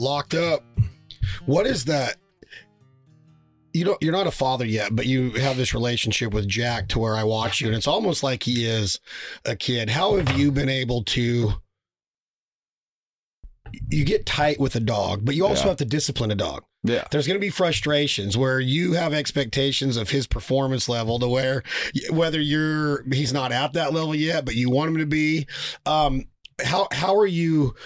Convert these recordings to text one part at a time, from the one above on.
locked up. What is that? You don't. You're not a father yet, but you have this relationship with Jack to where I watch you, and it's almost like he is a kid. How have you been able to? You get tight with a dog, but you also Yeah. have to discipline a dog. Yeah. There's going to be frustrations where you have expectations of his performance level to where whether you're he's not at that level yet, but you want him to be. Um, how how are you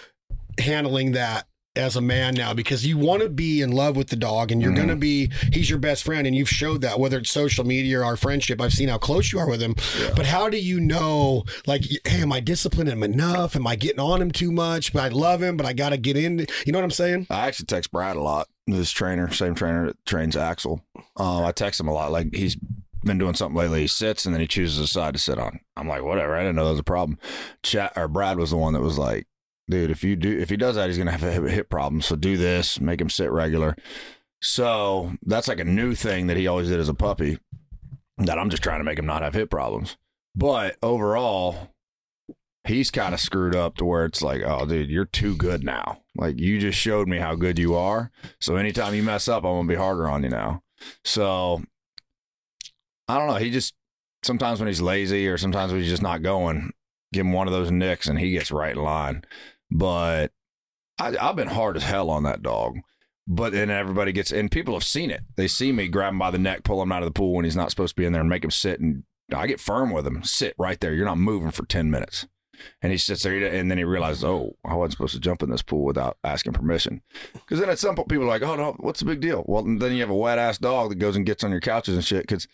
handling that as a man now? Because you want to be in love with the dog, and you're Mhm. going to be he's your best friend, and you've showed that whether it's social media or our friendship. I've seen how close you are with him. Yeah. But how do you know, like, hey, am I disciplining him enough? Am I getting on him too much? But I love him, but I got to get in. You know what I'm saying? I actually text Brad a lot. This trainer, same trainer that trains Axel. Uh, I text him a lot. Like he's been doing something lately. He sits and then he chooses a side to sit on. I'm like, whatever. I didn't know that was a problem. Chat or Brad was the one that was like, dude, if you do, if he does that, he's gonna have a hip- problem. So do this, make him sit regular. So that's like a new thing that he always did as a puppy. That I'm just trying to make him not have hip problems. But overall, he's kind of screwed up to where it's like, oh, dude, you're too good now. Like you just showed me how good you are. So anytime you mess up, I'm gonna be harder on you now. So I don't know. He just sometimes when he's lazy or sometimes when he's just not going, give him one of those nicks and he gets right in line. But I, I've been hard as hell on that dog. But then everybody gets and people have seen it. They see me grab him by the neck, pull him out of the pool when he's not supposed to be in there, and make him sit. And I get firm with him. Sit right there. You're not moving for ten minutes. And he sits there, and then he realizes, oh, I wasn't supposed to jump in this pool without asking permission. Because then at some point, people are like, oh, no, what's the big deal? Well, then you have a wet ass dog that goes and gets on your couches and shit. Because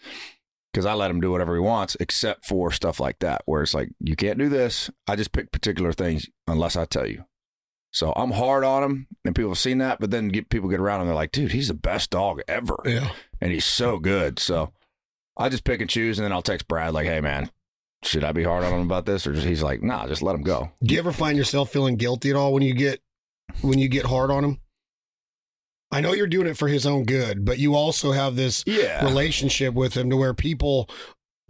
because I let him do whatever he wants, except for stuff like that, where it's like, you can't do this. I just pick particular things unless I tell you. So I'm hard on him, and people have seen that. But then get, people get around him, they're like, dude, he's the best dog ever Yeah. and he's so good. So I just pick and choose, and then I'll text Brad like, "Hey, man, should I be hard on him about this?" Or just, he's like, "Nah, just let him go." Do you ever find yourself feeling guilty at all when you get when you get hard on him? I know you're doing it for his own good, but you also have this Yeah, relationship with him to where people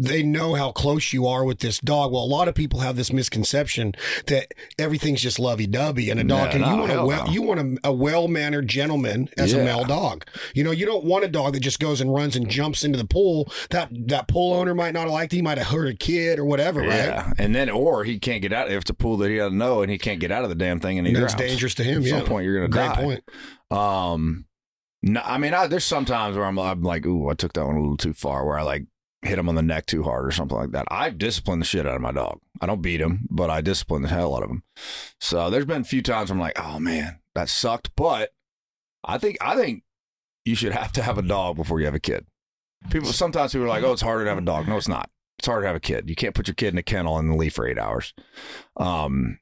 they know how close you are with this dog. Well, a lot of people have this misconception that everything's just lovey dovey and a dog. No, and you no, want a well, no. you want a, a well mannered gentleman as a male dog. You know, you don't want a dog that just goes and runs and jumps into the pool. That that pool owner might not have liked. it. He might have hurt a kid or whatever, right? yeah, and then or he can't get out. If it's a pool that he doesn't know, and he can't get out of the damn thing, and he That's drowns. dangerous to him. At yeah, some point, you're gonna great die. point. Um, no, I mean, I, there's sometimes where I'm, I'm like, ooh, I took that one a little too far, where I like hit him on the neck too hard or something like that. I discipline the shit out of my dog. I don't beat him, but I discipline the hell out of him. So there's been a few times I'm like, oh man, that sucked. But I think I think you should have to have a dog before you have a kid. People sometimes people are like, oh, it's harder to have a dog. No, it's not. It's harder to have a kid. You can't put your kid in a kennel and leave for eight hours. Um,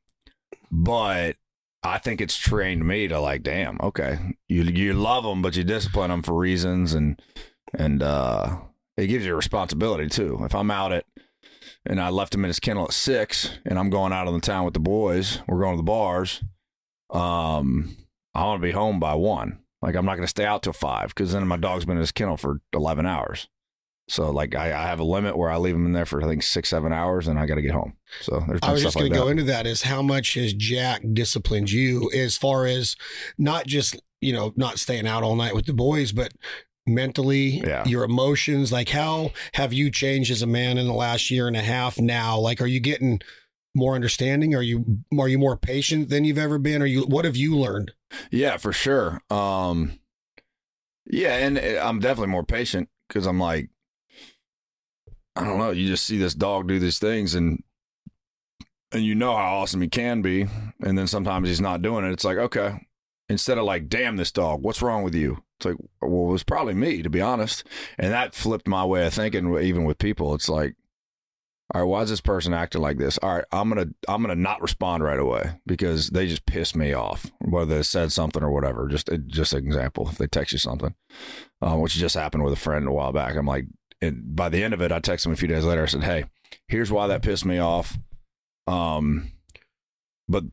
but I think it's trained me to like, damn, okay, you you love them, but you discipline them for reasons, and and uh, it gives you a responsibility too. If I'm out at and I left him in his kennel at six, and I'm going out on the town with the boys, we're going to the bars. Um, I want to be home by one. Like I'm not going to stay out till five because then my dog's been in his kennel for eleven hours. So like I, I have a limit where I leave him in there for I think six seven hours, and I got to get home. So there's I was just going like to go into that is how much has Jack disciplined you as far as not just, you know, not staying out all night with the boys, but mentally, Yeah. your emotions. Like, how have you changed as a man in the last year and a half now? Like, are you getting more understanding? Are you, are you more patient than you've ever been? Are you, what have you learned? Yeah, for sure. Um, yeah, and uh, I'm definitely more patient because I'm like, I don't know. You just see this dog do these things, and and you know how awesome he can be, and then sometimes he's not doing it. It's like, okay, instead of like, damn this dog, what's wrong with you? It's like, well, it was probably me, to be honest. And that flipped my way of thinking, even with people. It's like, all right, why is this person acting like this? All right, I'm gonna I'm gonna not respond right away because they just piss me off, whether they said something or whatever. Just just an example, if they text you something, uh, which just happened with a friend a while back. I'm like, and by the end of it, I texted him a few days later. I said, hey, here's why that pissed me off. Um, but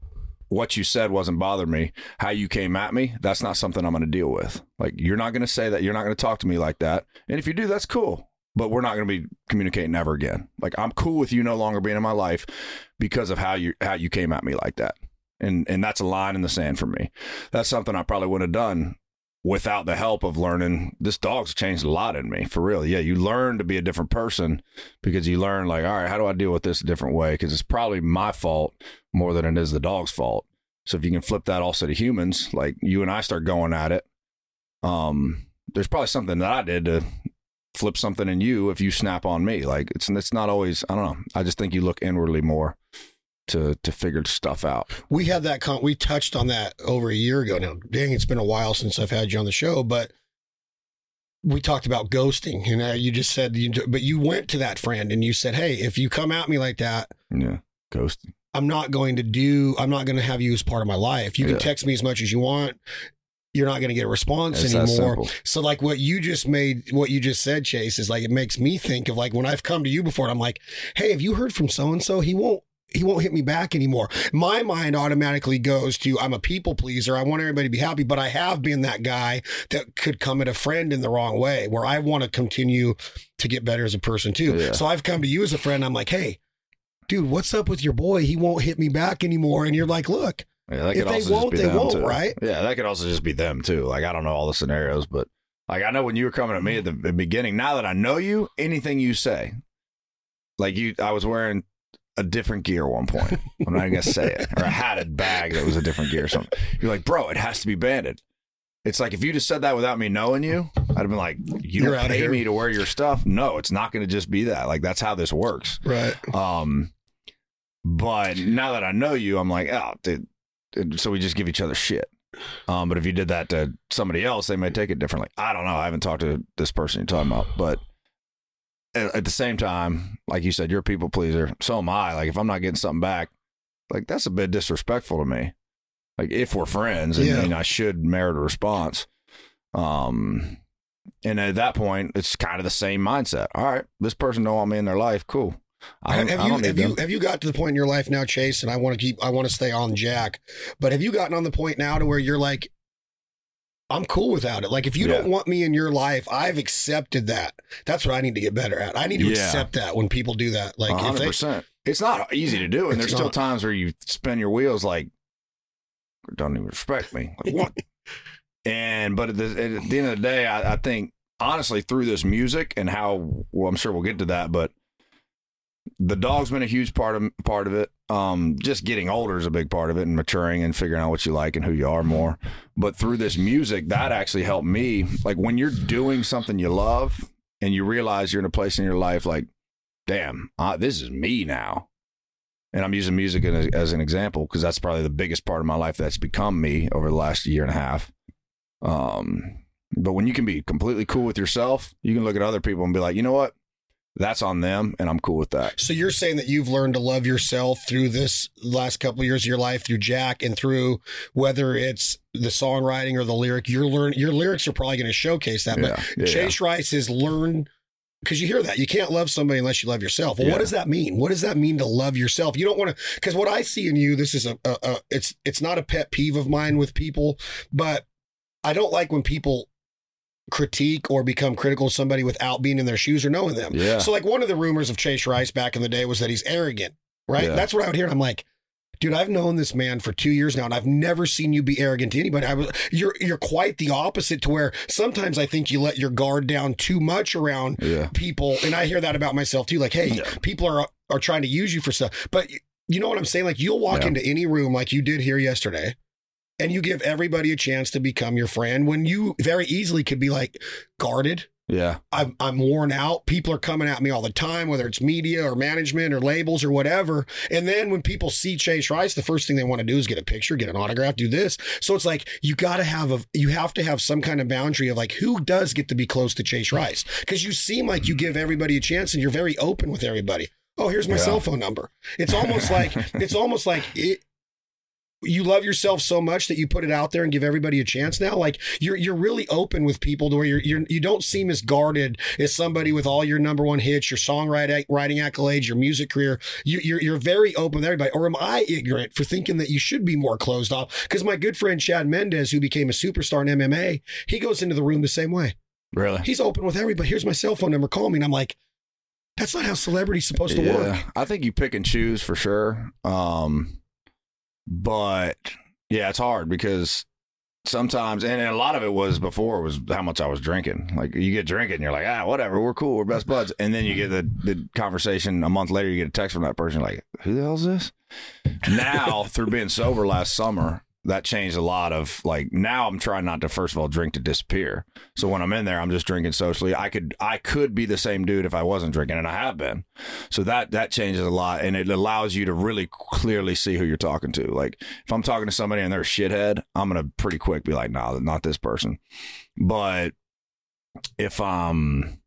what you said wasn't bothering me. How you came at me, that's not something I'm going to deal with. Like, you're not going to say that. You're not going to talk to me like that. And if you do, that's cool. But we're not going to be communicating ever again. Like, I'm cool with you no longer being in my life because of how you how you came at me like that. And and that's a line in the sand for me. That's something I probably wouldn't have done without the help of learning. This dog's changed a lot in me, for real. Yeah, you learn to be a different person because you learn like, all right, how do I deal with this a different way? Because it's probably my fault more than it is the dog's fault. So if you can flip that also to humans, like you and I start going at it, um, there's probably something that I did to flip something in you if you snap on me. Like it's it's not always. I don't know. I just think you look inwardly more to to figure stuff out. We had that con- we touched on that over a year ago now. Dang, it's been a while since I've had you on the show, but we talked about ghosting. You know, you just said you but you went to that friend and you said, "Hey, if you come at me like that, Yeah, ghosting. I'm not going to do I'm not going to have you as part of my life. You can Yeah. text me as much as you want. You're not going to get a response It's anymore." So like what you just made, what you just said, Chase, is like it makes me think of like when I've come to you before, and I'm like, hey, have you heard from so and so? He won't. He won't hit me back anymore. My mind automatically goes to I'm a people pleaser. I want everybody to be happy, but I have been that guy that could come at a friend in the wrong way where I want to continue to get better as a person too. Yeah. So I've come to you as a friend. I'm like, hey, dude, what's up with your boy? He won't hit me back anymore. And you're like, look, Yeah, that If they won't, they won't, too. right? Yeah, that could also just be them too. Like I don't know all the scenarios, but like I know when you were coming at me at the beginning. Now that I know you, anything you say, like you, I was wearing a different gear at one point. I'm not gonna say it, or I had a bag that was a different gear. Or something. You're like, bro, it has to be banded. It's like if you just said that without me knowing you, I'd have been like, you You're don't pay me to wear your stuff. No, it's not going to just be that. Like that's how this works. right. Um, but now that I know you, I'm like, oh, dude. dude," So we just give each other shit. Um, but if you did that to somebody else, they may take it differently. I don't know. I haven't talked to this person you're talking about, but at, the same time, like you said, you're a people pleaser. So am I. Like if I'm not getting something back, like that's a bit disrespectful to me. Like if we're friends, and, Yeah. and I should merit a response. Um, and at that point, it's kind of the same mindset. All right, this person don't want me in their life. Cool. I Have, don't, have I you have them. you have you got to the point in your life now, Chase? And I want to keep I want to stay on Jack, but have you gotten on the point now to where you're like, I'm cool without it. Like if you don't want me in your life, I've accepted that. That's what I need to get better at. I need to Yeah. accept that when people do that. Like if hundred they. It's not easy to do, and there's still times where you spin your wheels like, don't even respect me. Like what? and but at the, at the end of the day, I, I think honestly through this music and how well, I'm sure we'll get to that, but the dog's been a huge part of part of it. Um, just getting older is a big part of it, and maturing and figuring out what you like and who you are more. But through this music, that actually helped me. Like when you're doing something you love and you realize you're in a place in your life like damn, this is me now. And I'm using music as, as an example because that's probably the biggest part of my life that's become me over the last year and a half. Um, but when you can be completely cool with yourself, you can look at other people and be like, you know what? That's on them, and I'm cool with that. so you're saying that you've learned to love yourself through this last couple of years of your life through Jack and through whether it's the songwriting or the lyric. You're learn your lyrics are probably going to showcase that. But Yeah, yeah, Chase Rice has learn because you hear that you can't love somebody unless you love yourself. Well, Yeah. what does that mean? What does that mean to love yourself? You don't want to because what I see in you, this is a, a, a it's it's not a pet peeve of mine with people, but I don't like when people critique or become critical of somebody without being in their shoes or knowing them. Yeah. So like one of the rumors of Chase Rice back in the day was that he's arrogant, right? Yeah. That's what I would hear. And I'm like, dude, I've known this man for two years now, and I've never seen you be arrogant to anybody. I was you're you're quite the opposite to where sometimes I think you let your guard down too much around Yeah. people, and I hear that about myself too. Like, hey, Yeah. people are are trying to use you for stuff, but you know what I'm saying? Like, you'll walk Yeah. into any room like you did here yesterday. And you give everybody a chance to become your friend when you very easily could be like guarded, Yeah. I'm, I'm worn out. People are coming at me all the time, whether it's media or management or labels or whatever. And then when people see Chase Rice, the first thing they want to do is get a picture, get an autograph, do this. So it's like you got to have a, you have to have some kind of boundary of like who does get to be close to Chase Rice because you seem like you mm. give everybody a chance and you're very open with everybody. Oh, here's my Yeah. cell phone number. It's almost like it's almost like it, you love yourself so much that you put it out there and give everybody a chance now? Like you're you're really open with people to where you're, you're you don't seem as guarded as somebody with all your number one hits your songwriting writing accolades your music career. You, you're you're very open with everybody. Or am I ignorant for thinking that you should be more closed off? Because my good friend Chad Mendes who became a superstar in MMA he goes into the room the same way. Really? he's open with everybody. Here's my cell phone number. Call me. And I'm like that's not how celebrity's supposed to work. I think you pick and choose for sure. Um, but yeah, it's hard because sometimes, and a lot of it was before was how much I was drinking. Like you get drinking, you're like, ah, whatever, we're cool, we're best buds, and then you get the the conversation a month later, you get a text from that person, like, who the hell is this? Now through being sober last summer, that changed a lot of like now I'm trying not to first of all drink to disappear. So when I'm in there, I'm just drinking socially. I could I could be the same dude if I wasn't drinking, and I have been. So that that changes a lot, and it allows you to really clearly see who you're talking to. Like if I'm talking to somebody and they're a shithead, I'm gonna pretty quick be like, nah, not this person. But if um,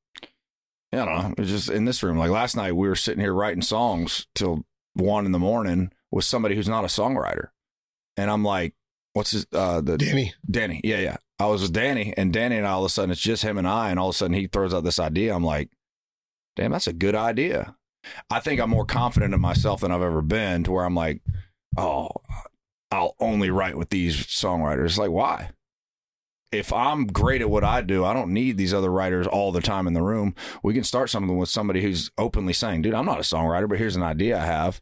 I don't know, it's just in this room. Like last night, we were sitting here writing songs till one in the morning with somebody who's not a songwriter and I'm like, what's his uh the Danny. Danny. Yeah, yeah. I was with Danny and Danny and all of a sudden it's just him and I and all of a sudden he throws out this idea. I'm like, damn, that's a good idea. I think I'm more confident in myself than I've ever been to where I'm like, oh, I'll only write with these songwriters. Like, why? If I'm great at what I do, I don't need these other writers all the time in the room. We can start something with somebody who's openly saying, dude, I'm not a songwriter, but here's an idea I have.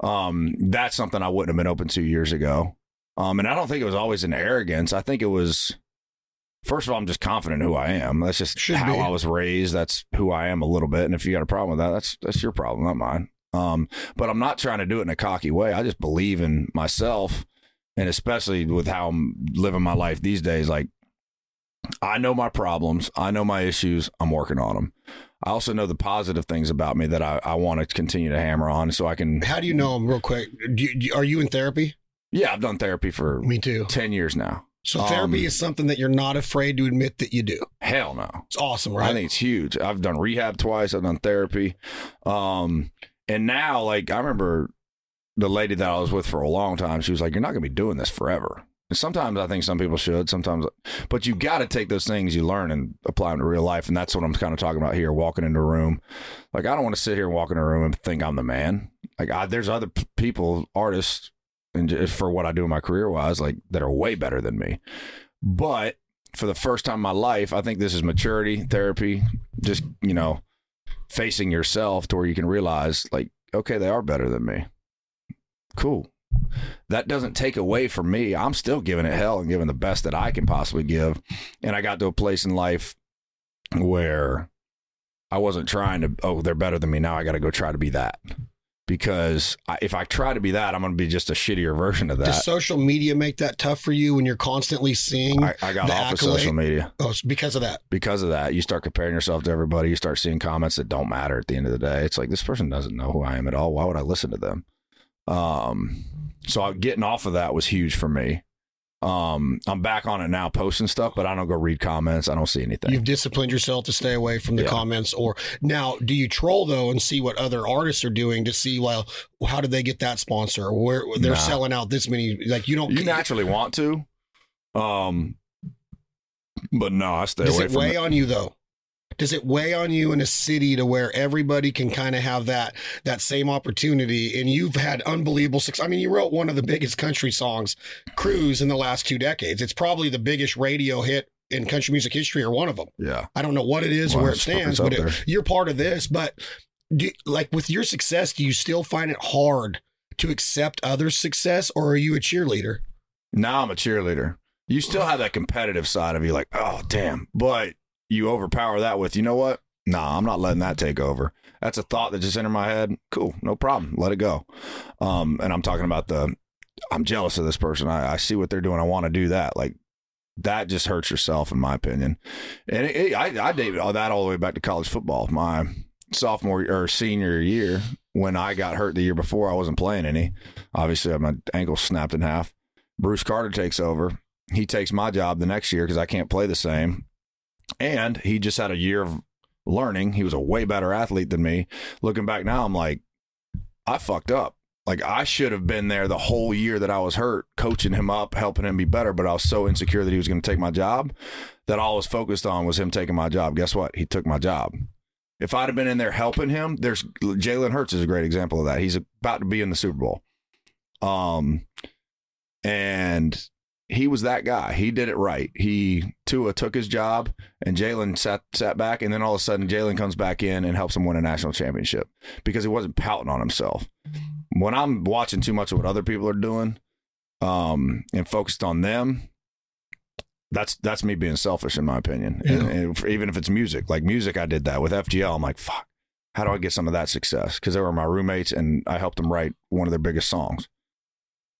Um, that's something I wouldn't have been open to years ago. Um, and I don't think it was always an arrogance. I think it was, first of all, I'm just confident who I am. That's just Should how be. I was raised. That's who I am a little bit. And if you got a problem with that, that's that's your problem, not mine. Um, but I'm not trying to do it in a cocky way. I just believe in myself, and especially with how I'm living my life these days. Like, I know my problems. I know my issues. I'm working on them. I also know the positive things about me that I, I want to continue to hammer on so I can. How do you know him, real quick? Do you, are you in therapy? Yeah, I've done therapy for Me too. 10 years now. So therapy Um, is something that you're not afraid to admit that you do. Hell no. It's awesome, right? I think it's huge. I've done rehab twice. I've done therapy. Um, and now, like, I remember the lady that I was with for a long time, she was like, You're not going to be doing this forever. Sometimes I think some people should, sometimes, but you got to take those things you learn and apply them to real life. And that's what I'm kind of talking about here walking into a room. Like, I don't want to sit here and walk in a room and think I'm the man. Like, I, there's other p- people, artists, and for what I do in my career wise, like, that are way better than me. But for the first time in my life, I think this is maturity, therapy, just, you know, facing yourself to where you can realize, like, okay, they are better than me. Cool. That doesn't take away from me. I'm still giving it hell and giving the best that I can possibly give. And I got to a place in life where I wasn't trying to, oh, they're better than me. Now I got to go try to be that. Because I, if I try to be that, I'm going to be just a shittier version of that. Does social media make that tough for you when you're constantly seeing? I, I got the off of social media. oh, because of that. because of that, you start comparing yourself to everybody. You start seeing comments that don't matter at the end of the day. It's like this person doesn't know who I am at all. Why would I listen to them? Um, so getting off of that was huge for me. Um, I'm back on it now, posting stuff, but I don't go read comments. I don't see anything. You've disciplined yourself to stay away from the Yeah. comments. Or now, do you troll though and see what other artists are doing to see? Well, how did they get that sponsor? Where they're Nah. selling out this many? Like you don't. you naturally want to, um, but no, I stay does away it from weigh it. on you though? Does it weigh on you in a city to where everybody can kind of have that that same opportunity? And you've had unbelievable success. I mean, you wrote one of the biggest country songs, "Cruise," in the last two decades. It's probably the biggest radio hit in country music history, or one of them. Yeah, I don't know what it is or Well, where it stands, but it, you're part of this. But do, like with your success, do you still find it hard to accept others' success, or are you a cheerleader? now I'm a cheerleader. You still have that competitive side of you, like, oh damn, but you overpower that with, you know what? Nah, I'm not letting that take over. That's a thought that just entered my head. Cool, no problem. Let it go. Um, and I'm talking about the, I'm jealous of this person. I, I see what they're doing. I want to do that. Like that just hurts yourself, in my opinion. And it, it, I, I dated all that all the way back to college football. My sophomore or senior year, when I got hurt the year before, I wasn't playing any. Obviously, my ankle snapped in half. Bruce Carter takes over. He takes my job the next year because I can't play the same. And he just had a year of learning. He was a way better athlete than me. Looking back now, I'm like, I fucked up. Like I should have been there the whole year that I was hurt, coaching him up, helping him be better. But I was so insecure that he was going to take my job that all I was focused on was him taking my job. Guess what? He took my job. If I'd have been in there helping him, there's Jalen Hurts is a great example of that. He's about to be in the Super Bowl. Um, and he was that guy. He did it right. He Tua took his job, and Jalen sat sat back, and then all of a sudden Jalen comes back in and helps him win a national championship because he wasn't pouting on himself. When I'm watching too much of what other people are doing, um, and focused on them, that's that's me being selfish in my opinion. Yeah. And, and for- even if it's music, like music, I did that with FGL. I'm like, fuck, how do I get some of that success? Because they were my roommates, and I helped them write one of their biggest songs.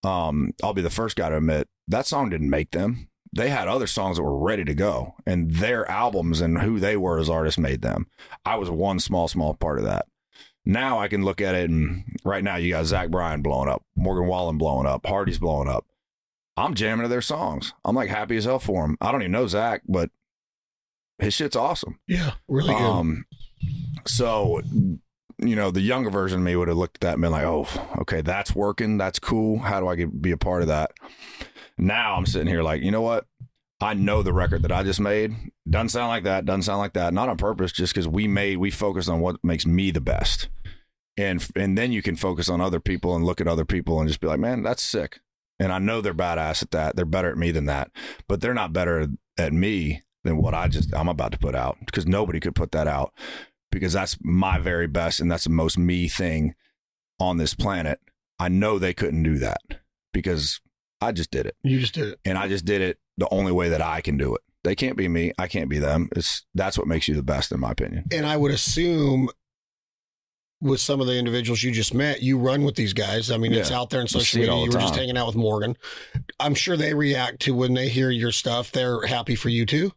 Um, I'll be the first guy to admit that song didn't make them. They had other songs that were ready to go, and their albums and who they were as artists made them. I was one small, small part of that. Now I can look at it, and right now you got Zach Bryan blowing up, Morgan Wallen blowing up, Hardy's blowing up. I'm jamming to their songs. I'm like happy as hell for him. I don't even know Zach, but his shit's awesome. Yeah, really good. Um, so, you know, the younger version of me would have looked at that and been like, oh, okay, that's working. That's cool. How do I get be a part of that? Now I'm sitting here like, you know what? I know the record that I just made doesn't sound like that, doesn't sound like that. Not on purpose, just because we made, we focused on what makes me the best. And, and then you can focus on other people and look at other people and just be like, man, that's sick. And I know they're badass at that. They're better at me than that, but they're not better at me than what I just I'm about to put out because nobody could put that out because that's my very best and that's the most me thing on this planet. I know they couldn't do that because I just did it you just did it. and I just did it the only way that I can do it. They can't be me. I can't be them. It's that's what makes you the best in my opinion. And I would assume with some of the individuals you just met, you run with these guys. I mean, it's out there in social media. You were just hanging out with Morgan. I'm sure they react to when they hear your stuff. They're happy for you too.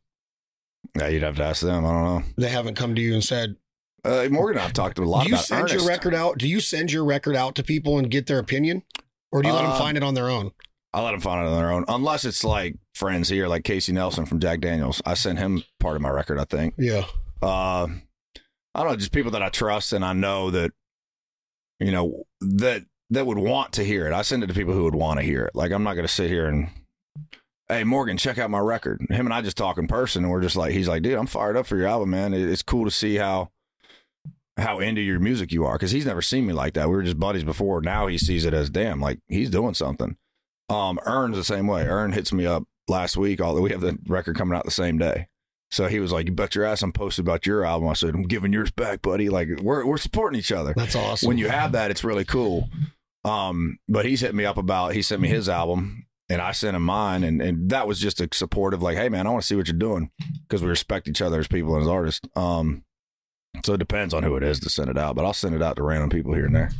Yeah, you'd have to ask them. I don't know. They haven't come to you and said, Uh, Morgan and I've talked a lot Do you about send Ernest. your record out? Do you send your record out to people and get their opinion? Or do you let them Uh, find it on their own? I let them find it on their own, unless it's like friends here, like Casey Nelson from Jack Daniels. I sent him part of my record, I think. Yeah. uh I don't know, just people that I trust and I know that you know that that would want to hear it. I send it to people who would want to hear it. Like I'm not going to sit here and hey Morgan, check out my record. Him and I just talk in person and we're just like he's like, "Dude, I'm fired up for your album, man. It's cool to see how how into your music you are cuz he's never seen me like that. We were just buddies before. Now he sees it as damn, like he's doing something. Um Ern's the same way. Ern hits me up last week, although we have the record coming out the same day. So he was like, "You bet your ass I'm posted about your album." I said, "I'm giving yours back, buddy. Like we're we're supporting each other." That's awesome. When you have that, it's really cool. Um, but he's hit me up about he sent me his album and I sent him mine, and and that was just a supportive, like, "Hey man, I want to see what you're doing," because we respect each other as people and as artists. Um, so it depends on who it is to send it out, but I'll send it out to random people here and there.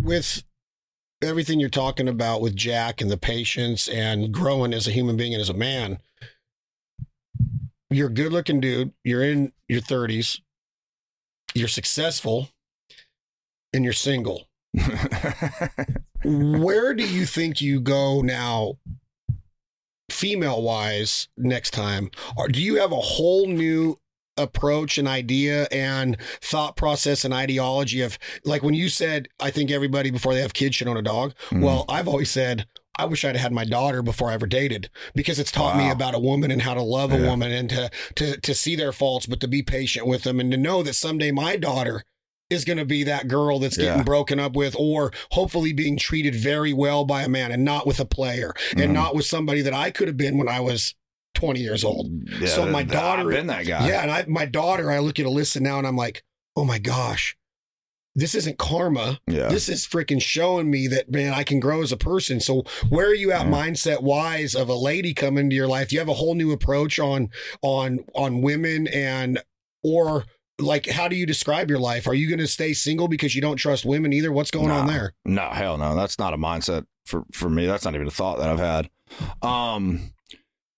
with everything you're talking about with Jack and the patience and growing as a human being and as a man, you're a good looking dude. You're in your 30s. You're successful and you're single. Where do you think you go now, female wise, next time? Or do you have a whole new approach and idea and thought process and ideology of like when you said, I think everybody before they have kids should own a dog? Mm. Well, I've always said, I wish I'd had my daughter before I ever dated because it's taught me about a woman and how to love a woman and to, to to see their faults, but to be patient with them and to know that someday my daughter is going to be that girl that's getting Yeah. broken up with or hopefully being treated very well by a man and not with a player and Mhm. not with somebody that I could have been when I was 20 years old. Yeah, So my I've daughter- been that guy. Yeah, and I my daughter, I look at Alyssa now and I'm like, "Oh my gosh. This isn't karma. yeah. This is freaking showing me that man, I can grow as a person. So where are you at Yeah. mindset wise of a lady coming into your life? Do you have a whole new approach on on on women and or like how do you describe your life? Are you going to stay single because you don't trust women either? What's going on there? No, hell no. That's not a mindset for for me. That's not even a thought that I've had. Um,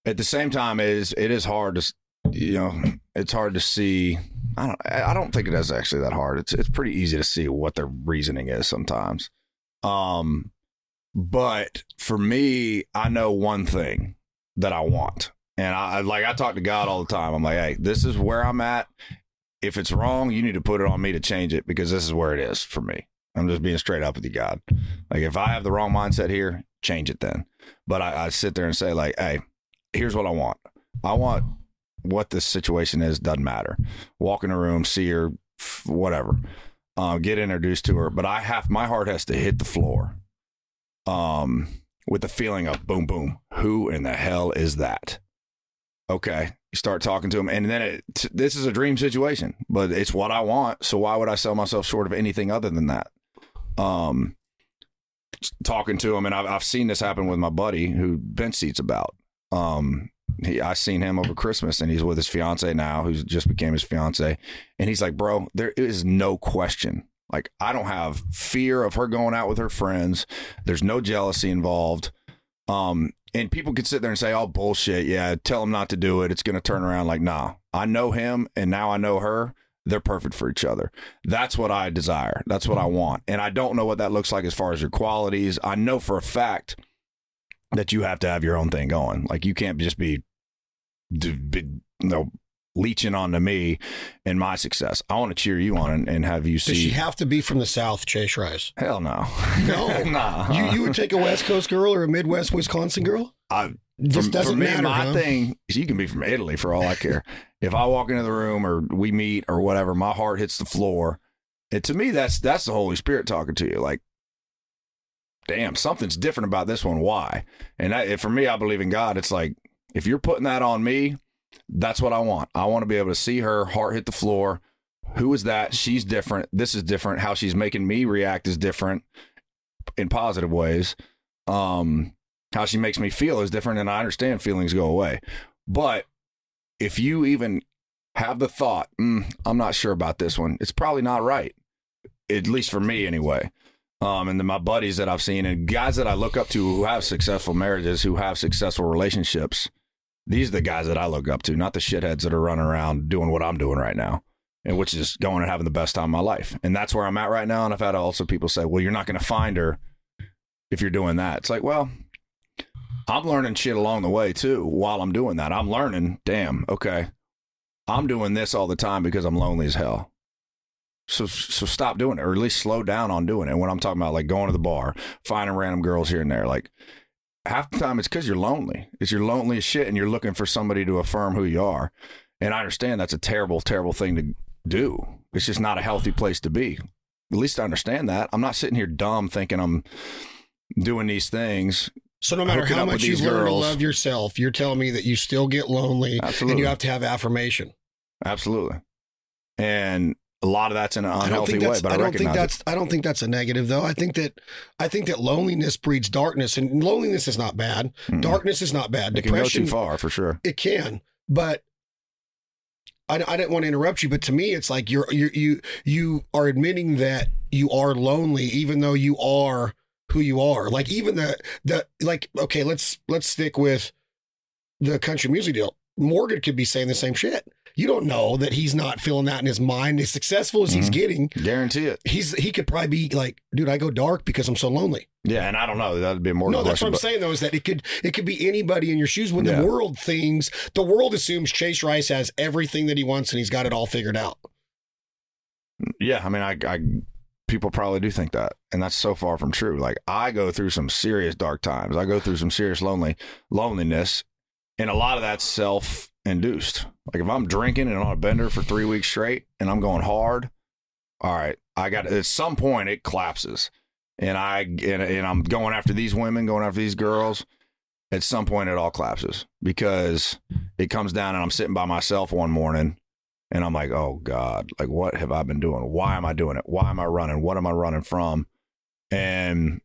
at the same time, it is it is hard to you know it's hard to see. I don't I don't think it is actually that hard. It's it's pretty easy to see what their reasoning is sometimes. Um, but for me, I know one thing that I want, and I I- like I talk to God all the time. I'm like, hey, this is where I'm at. If it's wrong, you need to put it on me to change it because this is where it is for me. I'm just being straight up with you, God. Like if I have the wrong mindset here, change it then. But I, I sit there and say, like, hey, here's what I want. I want what the situation is, doesn't matter. Walk in a room, see her, whatever. Uh, get introduced to her. But I have my heart has to hit the floor. Um, with the feeling of boom, boom. Who in the hell is that? Okay. You start talking to him, and then it, this is a dream situation, but it's what I want. So why would I sell myself short of anything other than that? Um, talking to him, and I've, I've seen this happen with my buddy who bench Seat's about. Um, he, I seen him over Christmas, and he's with his fiance now, who's just became his fiance, and he's like, "Bro, there is no question. Like, I don't have fear of her going out with her friends. There's no jealousy involved. Um, and people could sit there and say, "Oh, bullshit. Yeah, tell him not to do it. It's going to turn around." Like, nah, I know him, and now I know her. They're perfect for each other. That's what I desire. That's what I want. And I don't know what that looks like as far as your qualities. I know for a fact that you have to have your own thing going. Like, you can't just be, be you know, leeching onto me and my success. I want to cheer you on and, and have you see. Does she have to be from the South, Chase Rice? Hell no. No. nah. You, you would take a West Coast girl or a Midwest Wisconsin girl? I, Just for, doesn't for me, matter. my huh? thing is you can be from Italy for all I care. if I walk into the room or we meet or whatever, my heart hits the floor. And to me, that's that's the Holy Spirit talking to you. Like, damn, something's different about this one. Why? And that, for me, I believe in God. It's like if you're putting that on me, that's what I want. I want to be able to see her heart hit the floor. Who is that? She's different. This is different. How she's making me react is different in positive ways. Um, how she makes me feel is different, and I understand feelings go away. But if you even have the thought, mm, I'm not sure about this one, it's probably not right. At least for me, anyway. Um, and my buddies that I've seen and guys that I look up to who have successful marriages, who have successful relationships, these are the guys that I look up to, not the shitheads that are running around doing what I'm doing right now, and which is going and having the best time of my life. And that's where I'm at right now. And I've had also people say, well, you're not going to find her if you're doing that. It's like, well, I'm learning shit along the way too while I'm doing that. I'm learning, damn, okay. I'm doing this all the time because I'm lonely as hell. So so stop doing it, or at least slow down on doing it. When I'm talking about like going to the bar, finding random girls here and there, like half the time it's because you're lonely. It's you're lonely as shit, and you're looking for somebody to affirm who you are. And I understand that's a terrible, terrible thing to do. It's just not a healthy place to be. At least I understand that. I'm not sitting here dumb thinking I'm doing these things. So no matter how much you learn to love yourself, you're telling me that you still get lonely and you have to have affirmation. Absolutely. And a lot of that's in an unhealthy think way, but I, I don't think that's. I don't think that's a negative though. I think that. I think that loneliness breeds darkness, and loneliness is not bad. it. Mm. Darkness is not bad. It can go Depression too far for sure. It can, but I, I didn't want to interrupt you, but to me, it's like you're you you you are admitting that you are lonely, even though you are who you are. Like even the the like okay, let's let's stick with the country music deal. Morgan could be saying the same shit. You don't know that he's not feeling that in his mind. As successful as he's Mhm. getting, Guarantee it. he's he could probably be like, dude, I go dark because I'm so lonely. Yeah, and I don't know. That'd be more. no, that's what I'm but- saying though, is that it could it could be anybody in your shoes when Yeah. the world thinks the world assumes Chase Rice has everything that he wants and he's got it all figured out. Yeah, I mean, I, I people probably do think that, and that's so far from true. Like I go through some serious dark times. I go through some serious lonely loneliness, and a lot of that's self induced. Like if I'm drinking and on a bender for three weeks straight, and I'm going hard, all right, I got at some point it collapses, and I and, and I'm going after these women, going after these girls. At some point, it all collapses because it comes down, and I'm sitting by myself one morning and I'm like, oh God, like what have I been doing? Why am I doing it? Why am I running? What am I running from? And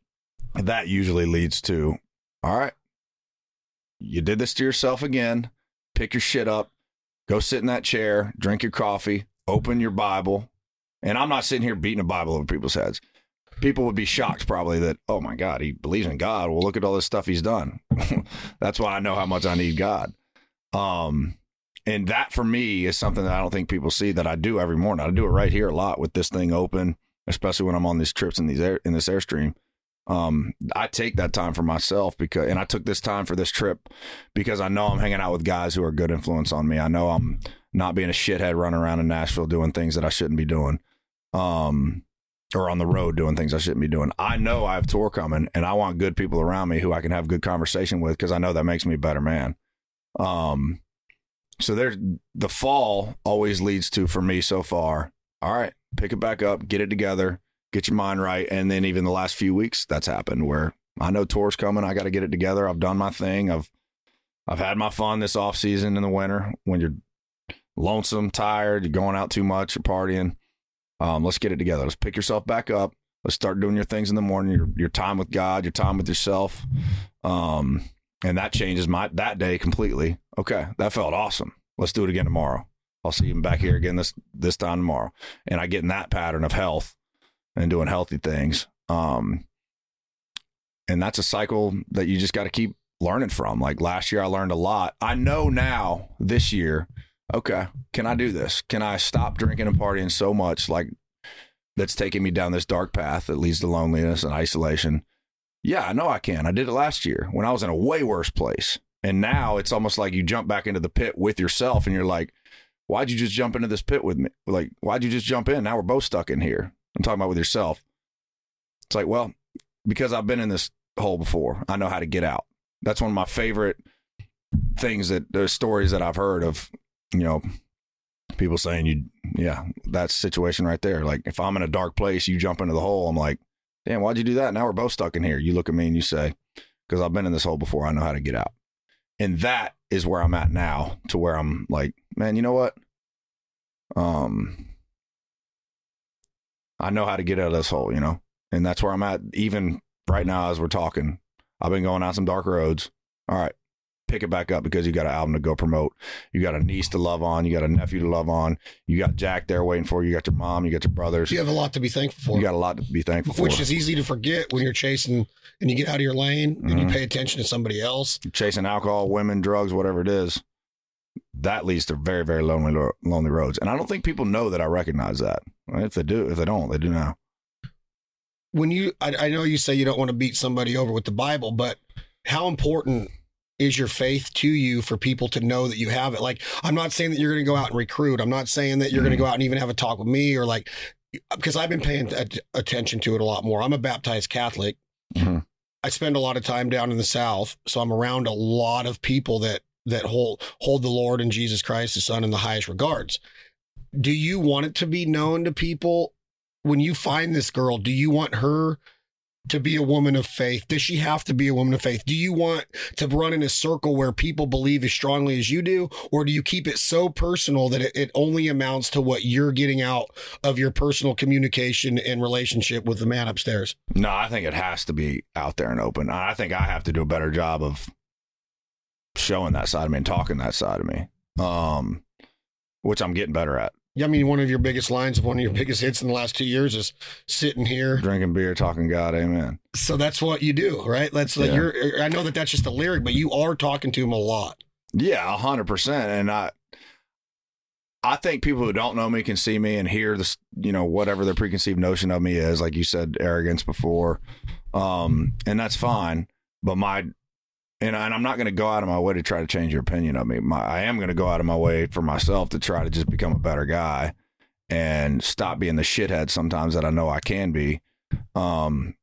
that usually leads to, all right, you did this to yourself again. Pick your shit up, go sit in that chair, drink your coffee, open your Bible. And I'm not sitting here beating a Bible over people's heads. People would be shocked probably that, oh my God, he believes in God. Well, look at all this stuff he's done. That's why I know how much I need God. Um, and that for me is something that I don't think people see that I do every morning. I do it right here a lot with this thing open, especially when I'm on these trips in these air in this airstream. Um, I take that time for myself because, and I took this time for this trip because I know I'm hanging out with guys who are good influence on me. I know I'm not being a shithead running around in Nashville doing things that I shouldn't be doing, um, or on the road doing things I shouldn't be doing. I know I have tour coming, and I want good people around me who I can have good conversation with because I know that makes me a better man. Um, so there's the fall always leads to for me so far. All right, pick it back up, get it together, get your mind right, and then even the last few weeks that's happened where I know tour's coming. I got to get it together. I've done my thing. I've I've had my fun this off season in the winter when you're lonesome, tired, you're going out too much, you're partying. Um, let's get it together. Let's pick yourself back up. Let's start doing your things in the morning. Your your time with God, your time with yourself, um, and that changes my that day completely. Okay, that felt awesome. Let's do it again tomorrow. I'll see you back here again this this time tomorrow. And I get in that pattern of health and doing healthy things. Um, and that's a cycle that you just got to keep learning from. Like last year, I learned a lot. I know now this year, okay, can I do this? Can I stop drinking and partying so much like that's taking me down this dark path that leads to loneliness and isolation? Yeah, I know I can. I did it last year when I was in a way worse place. And now it's almost like you jump back into the pit with yourself and you're like, why'd you just jump into this pit with me? Like, why'd you just jump in? Now we're both stuck in here. I'm talking about with yourself. It's like, well, because I've been in this hole before, I know how to get out. That's one of my favorite things that the stories that I've heard of, you know, people saying you, yeah, that situation right there. Like, if I'm in a dark place, you jump into the hole. I'm like, damn, why'd you do that? Now we're both stuck in here. You look at me and you say, because I've been in this hole before, I know how to get out. And that is where I'm at now, to where I'm like, man, you know what? Um, I know how to get out of this hole, you know, and that's where I'm at. Even right now, as we're talking, I've been going out some dark roads. All right, pick it back up because you got an album to go promote. You got a niece to love on. You got a nephew to love on. You got Jack there waiting for you. You got your mom. You got your brothers. You have a lot to be thankful for. You got a lot to be thankful which for. Which is easy to forget when you're chasing and you get out of your lane and you Mhm. pay attention to somebody else. Chasing alcohol, women, drugs, whatever it is. That leads to very, very lonely, lonely roads. And I don't think people know that I recognize that. If they do, if they don't, they do now. When you, I, I know you say you don't want to beat somebody over with the Bible, but how important is your faith to you for people to know that you have it? Like, I'm not saying that you're going to go out and recruit. I'm not saying that you're going to go out and even have a talk with me or like, because I've been paying at- attention to it a lot more. I'm a baptized Catholic. Mhm. I spend a lot of time down in the South, so I'm around a lot of people that that hold hold the Lord and Jesus Christ, the Son, in the highest regards. Do you want it to be known to people when you find this girl? Do you want her to be a woman of faith? Does she have to be a woman of faith? Do you want to run in a circle where people believe as strongly as you do, or do you keep it so personal that it, it only amounts to what you're getting out of your personal communication and relationship with the man upstairs? No, I think it has to be out there and open. I think I have to do a better job of showing that side of me and talking that side of me, um, which I'm getting better at. Yeah, I mean, one of your biggest lines, of one of your biggest hits in the last two years is sitting here. Drinking beer, talking God, amen. So that's what you do, right? That's like Yeah. you're. I know that that's just a lyric, but you are talking to him a lot. Yeah, a hundred percent. And I, I think people who don't know me can see me and hear this, you know, whatever their preconceived notion of me is. Like you said, arrogance before, um, and that's fine. But my, and, I, I'm not going to go out of my way to try to change your opinion of me. My, I am going to go out of my way for myself to try to just become a better guy and stop being the shithead sometimes that I know I can be, um,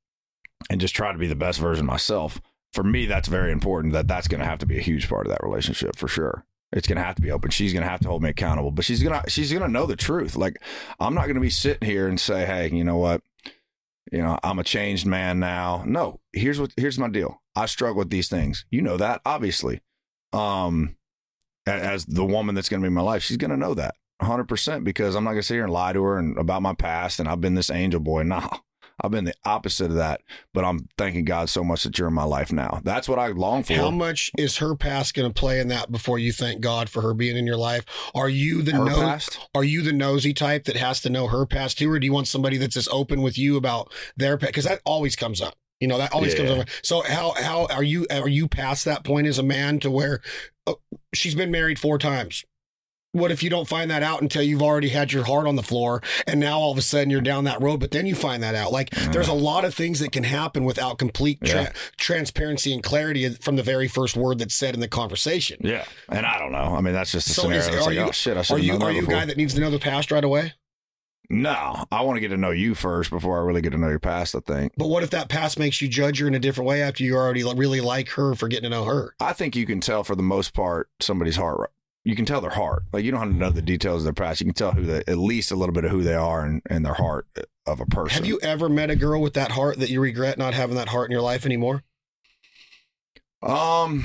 and just try to be the best version myself for me, that's very important. That that's going to have to be a huge part of that relationship for sure. It's going to have to be open. She's going to have to hold me accountable, but she's gonna she's gonna know the truth. Like I'm not going to be sitting here and say, hey, you know what, you know, I'm a changed man now. No, here's what here's my deal. I struggle with these things. You know that, obviously. Um, as the woman that's going to be my life, she's going to know that 100 percent because I'm not going to sit here and lie to her and about my past and I've been this angel boy. Nah, I've been the opposite of that, but I'm thanking God so much that you're in my life now. That's what I long for. How much is her past going to play in that before you thank God for her being in your life? Are you the no-? Are you the nosy type that has to know her past too, or do you want somebody that's as open with you about their past? Because that always comes up. You know that always Yeah. comes up. So how how are you are you past that point as a man to where oh, she's been married four times? What if you don't find that out until you've already had your heart on the floor and now all of a sudden you're down that road, but then you find that out? Like mm-hmm. there's a lot of things that can happen without complete tra- Yeah. transparency and clarity from the very first word that's said in the conversation. Yeah, and I don't know. I mean, that's just a So scenario. is- are like, you- oh shit, I Are you, are you a guy that needs to know the past right away? No, I want to get to know you first before I really get to know your past. I think. But what if that past makes you judge her in a different way after you already really like her for getting to know her? I think you can tell for the most part somebody's heart. You can tell their heart. Like you don't have to know the details of their past. You can tell who they, at least a little bit of who they are and, and their heart of a person. Have you ever met a girl with that heart that you regret not having that heart in your life anymore? Um,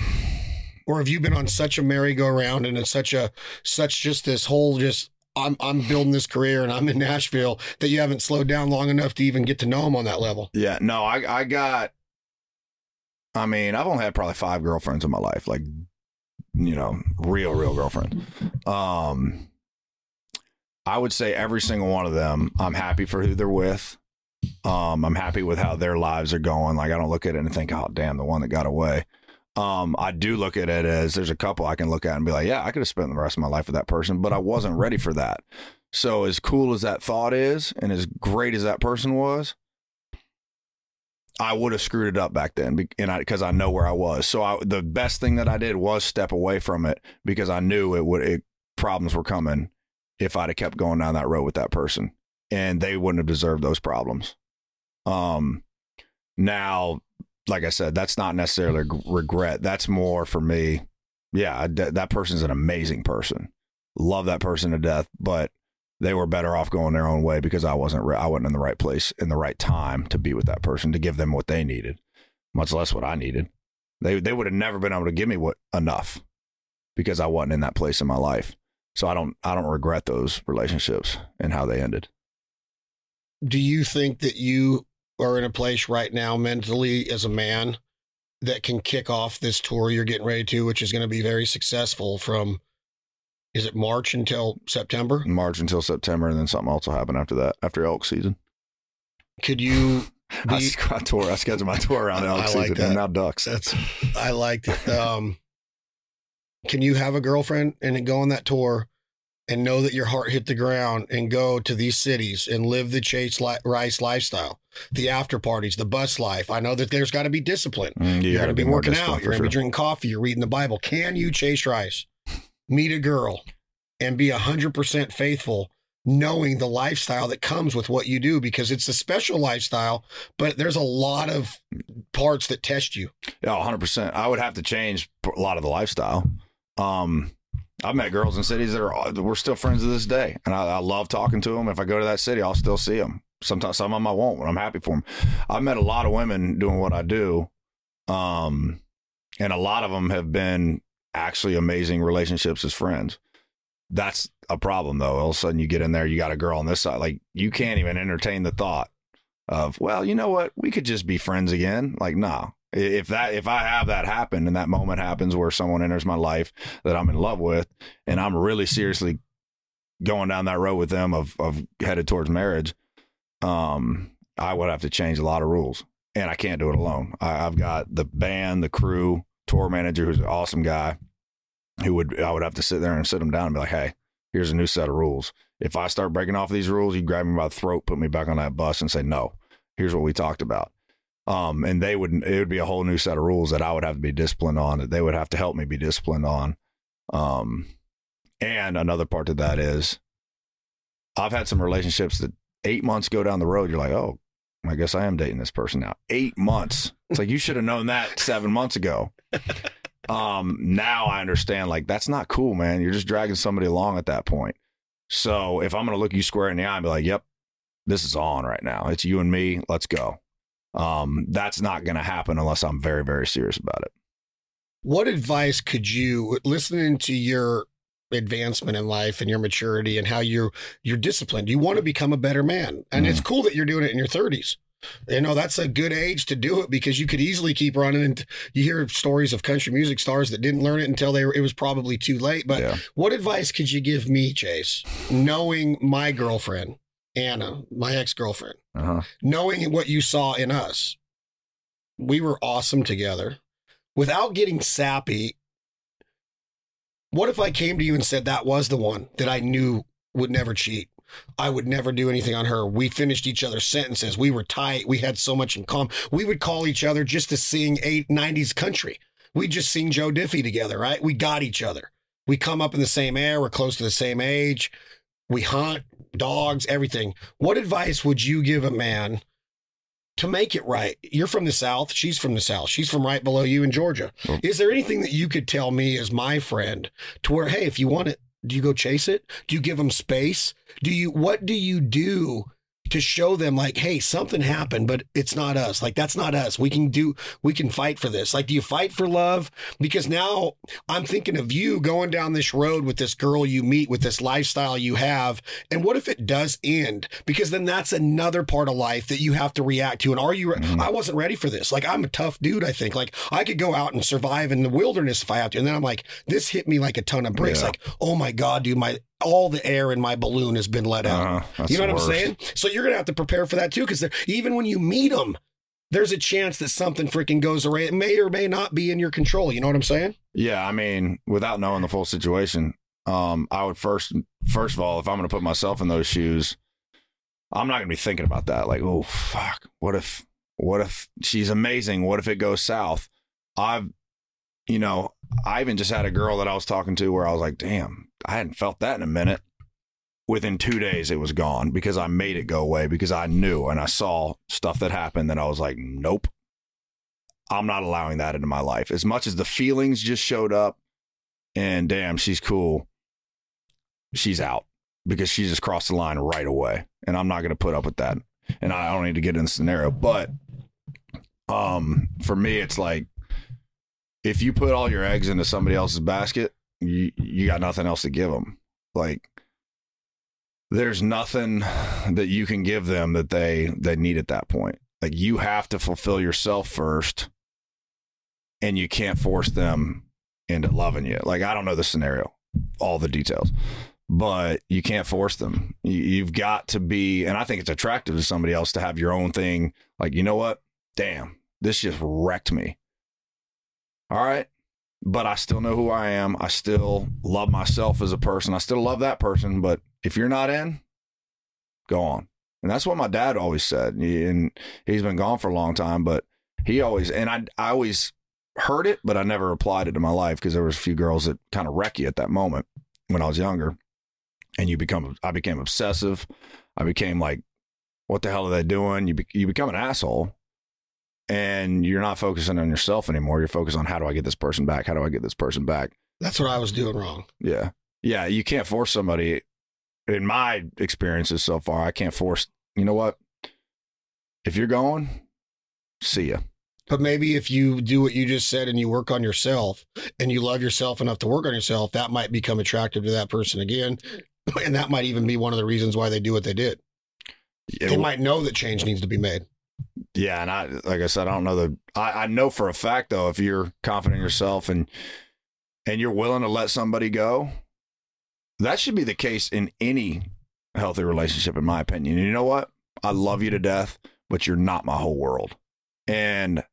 Or have you been on such a merry-go-round and it's such a such just this whole just I'm I'm building this career and I'm in Nashville that you haven't slowed down long enough to even get to know them on that level. Yeah, no, I I got. I mean, I've only had probably five girlfriends in my life, like you know, real, real girlfriend. Um, I would say every single one of them, I'm happy for who they're with. Um, I'm happy with how their lives are going. Like I don't look at it and think, oh damn, the one that got away. Um, I do look at it as there's a couple I can look at and be like, yeah, I could have spent the rest of my life with that person, but I wasn't ready for that. So as cool as that thought is, and as great as that person was, I would have screwed it up back then, and because I know where I was. So I, the best thing that I did was step away from it because I knew it would it, problems were coming if I'd have kept going down that road with that person, and they wouldn't have deserved those problems. Um, now, like I said, that's not necessarily regret. That's more for me. Yeah, that that person's an amazing person. Love that person to death, but they were better off going their own way because I wasn't I wasn't in the right place in the right time to be with that person to give them what they needed, much less what I needed. They they would have never been able to give me what enough because I wasn't in that place in my life. So I don't I don't regret those relationships and how they ended. Do you think that you are in a place right now mentally as a man that can kick off this tour you're getting ready to, which is going to be very successful from is it March until September? March until September, and then something else will happen after that after elk season. Could you I, be I tour I scheduled my tour around elk I like season that. and now ducks. That's I liked it. Um, can you have a girlfriend and go on that tour and know that your heart hit the ground and go to these cities and live the Chase li- Rice lifestyle, the after parties, the bus life? I know that there's got to be discipline. Mm, you You're going to be working out. You're going to be drinking coffee. You're reading the Bible. Can you chase rice, meet a girl, and be 100% faithful, knowing the lifestyle that comes with what you do? Because it's a special lifestyle, but there's a lot of parts that test you. Yeah, 100%. I would have to change a lot of the lifestyle. Um, I've met girls in cities that are we're still friends to this day, and I, I love talking to them. If I go to that city, I'll still see them. Sometimes some of them I won't, but I'm happy for them. I've met a lot of women doing what I do, um, and a lot of them have been actually amazing relationships as friends. That's a problem, though. All of a sudden, you get in there, you got a girl on this side, like you can't even entertain the thought of, well, you know what, we could just be friends again. Like, no, if that if I have that happen and that moment happens where someone enters my life that I'm in love with and I'm really seriously going down that road with them of of headed towards marriage, um, I would have to change a lot of rules, and I can't do it alone. I, I've got the band, the crew, tour manager, who's an awesome guy, who would I would have to sit there and sit him down and be like, hey, here's a new set of rules. If I start breaking off these rules, you grab me by the throat, put me back on that bus, and say no. Here's what we talked about um, and they would it would be a whole new set of rules that I would have to be disciplined on that they would have to help me be disciplined on. Um, and another part to that is I've had some relationships that eight months go down the road, you're like, oh, I guess I am dating this person now. Eight months. It's like you should have known that seven months ago. Um, now I understand like that's not cool, man. You're just dragging somebody along at that point. So if I'm gonna look you square in the eye and be like, Yep, this is on right now. It's you and me, let's go um, that's not going to happen unless I'm very, very serious about it. What advice could you, listening to your advancement in life and your maturity and how you're you're disciplined, you want to become a better man, and it's cool that you're doing it in your 30s. You know that's a good age to do it because you could easily keep running. And you hear stories of country music stars that didn't learn it until they were. It was probably too late. But yeah. what advice could you give me, Chase, knowing my girlfriend Anna, my ex girlfriend? Uh-huh. knowing what you saw in us, we were awesome together. Without getting sappy, what if I came to you and said that was the one that I knew would never cheat? I would never do anything on her. We finished each other's sentences. We were tight. We had so much in common. We would call each other just to sing eight nineties country. We just sing Joe Diffie together, right? We got each other. We come up in the same air. We're close to the same age. We hunt, dogs, everything. What advice would you give a man to make it right? You're from the South. She's from the South. She's from right below you in Georgia. Oh. Is there anything that you could tell me as my friend to where, hey, if you want it, do you go chase it? Do you give them space? Do you, what do you do to show them like, hey, something happened, but it's not us. Like that's not us. We can do we can fight for this. Like, do you fight for love? Because now I'm thinking of you going down this road with this girl you meet with this lifestyle you have. And what if it does end? Because then that's another part of life that you have to react to. And are you Mhm. I wasn't ready for this. Like I'm a tough dude, I think. Like I could go out and survive in the wilderness if I have to. And then I'm like, this hit me like a ton of bricks. Yeah. Like, oh my God, dude, my all the air in my balloon has been let out. Uh-huh. You know what I'm saying? So you're gonna have to prepare for that too, because even when you meet them, there's a chance that something freaking goes away. It may or may not be in your control. You know what I'm saying? Yeah, I mean, without knowing the full situation, um, I would first, first of all, if I'm going to put myself in those shoes, I'm not going to be thinking about that. Like, oh fuck, what if, what if she's amazing? What if it goes south? I've, you know, I even just had a girl that I was talking to where I was like, damn, I hadn't felt that in a minute. Within two days, it was gone because I made it go away because I knew and I saw stuff that happened. That I was like, nope, I'm not allowing that into my life. As much as the feelings just showed up and damn, she's cool, she's out because she just crossed the line right away. And I'm not going to put up with that. And I don't need to get in the scenario. But um, for me, it's like if you put all your eggs into somebody else's basket, you, you got nothing else to give them. Like, there's nothing that you can give them that they they need at that point. Like you have to fulfill yourself first and you can't force them into loving you. Like I don't know the scenario, all the details, but you can't force them. You, you've got to be, and I think it's attractive to somebody else to have your own thing. Like you know what? Damn, this just wrecked me. All right, but I still know who I am. I still love myself as a person. I still love that person. But if you're not in, go on. And that's what my dad always said. And he's been gone for a long time, but he always and I I always heard it, but I never applied it to my life because there was a few girls that kind of wreck you at that moment when I was younger. And you become I became obsessive. I became like, what the hell are they doing? You be, you become an asshole. And you're not focusing on yourself anymore. You're focused on how do I get this person back? How do I get this person back? That's what I was doing wrong. Yeah. Yeah. You can't force somebody, in my experiences so far, I can't force, you know what? If you're going, see ya. But maybe if you do what you just said and you work on yourself and you love yourself enough to work on yourself, that might become attractive to that person again. And that might even be one of the reasons why they do what they did. They might know that change needs to be made. Yeah, and I like I said, I don't know the I, I know for a fact though, if you're confident in yourself and and you're willing to let somebody go, that should be the case in any healthy relationship, in my opinion. And you know what? I love you to death, but you're not my whole world. And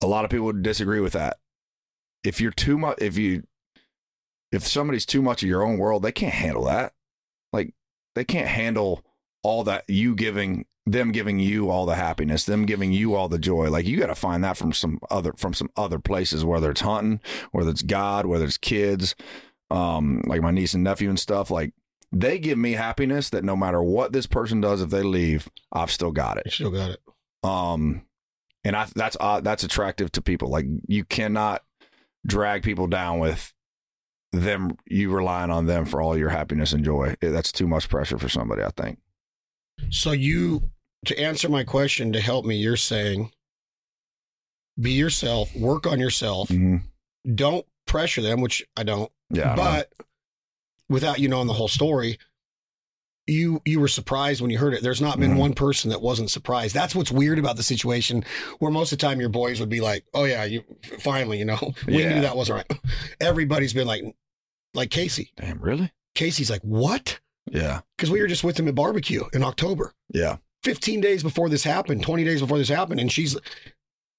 a lot of people would disagree with that. If you're too much if you if somebody's too much of your own world, they can't handle that. Like they can't handle all that you giving them giving you all the happiness, them giving you all the joy. Like you got to find that from some other from some other places, whether it's hunting, whether it's God, whether it's kids, um, like my niece and nephew and stuff. Like they give me happiness that no matter what this person does, if they leave, I've still got You it. still got it. Um, and I that's uh, that's attractive to people. Like you cannot drag people down with them you relying on them for all your happiness and joy. That's too much pressure for somebody. I think. So you to answer my question to help me, you're saying be yourself, work on yourself, Mhm. don't pressure them, which I don't. Yeah, I don't but without you knowing the whole story, you you were surprised when you heard it. There's not been Mhm. one person that wasn't surprised. That's what's weird about the situation, where most of the time your boys would be like, "Oh yeah, you finally, you know, we Yeah. knew that wasn't right." Everybody's been like, like Casey. damn, really? Casey's like, "What?" Yeah, Because we were just with him at barbecue in October. yeah. 15 days before this happened, 20 days before this happened. And she's,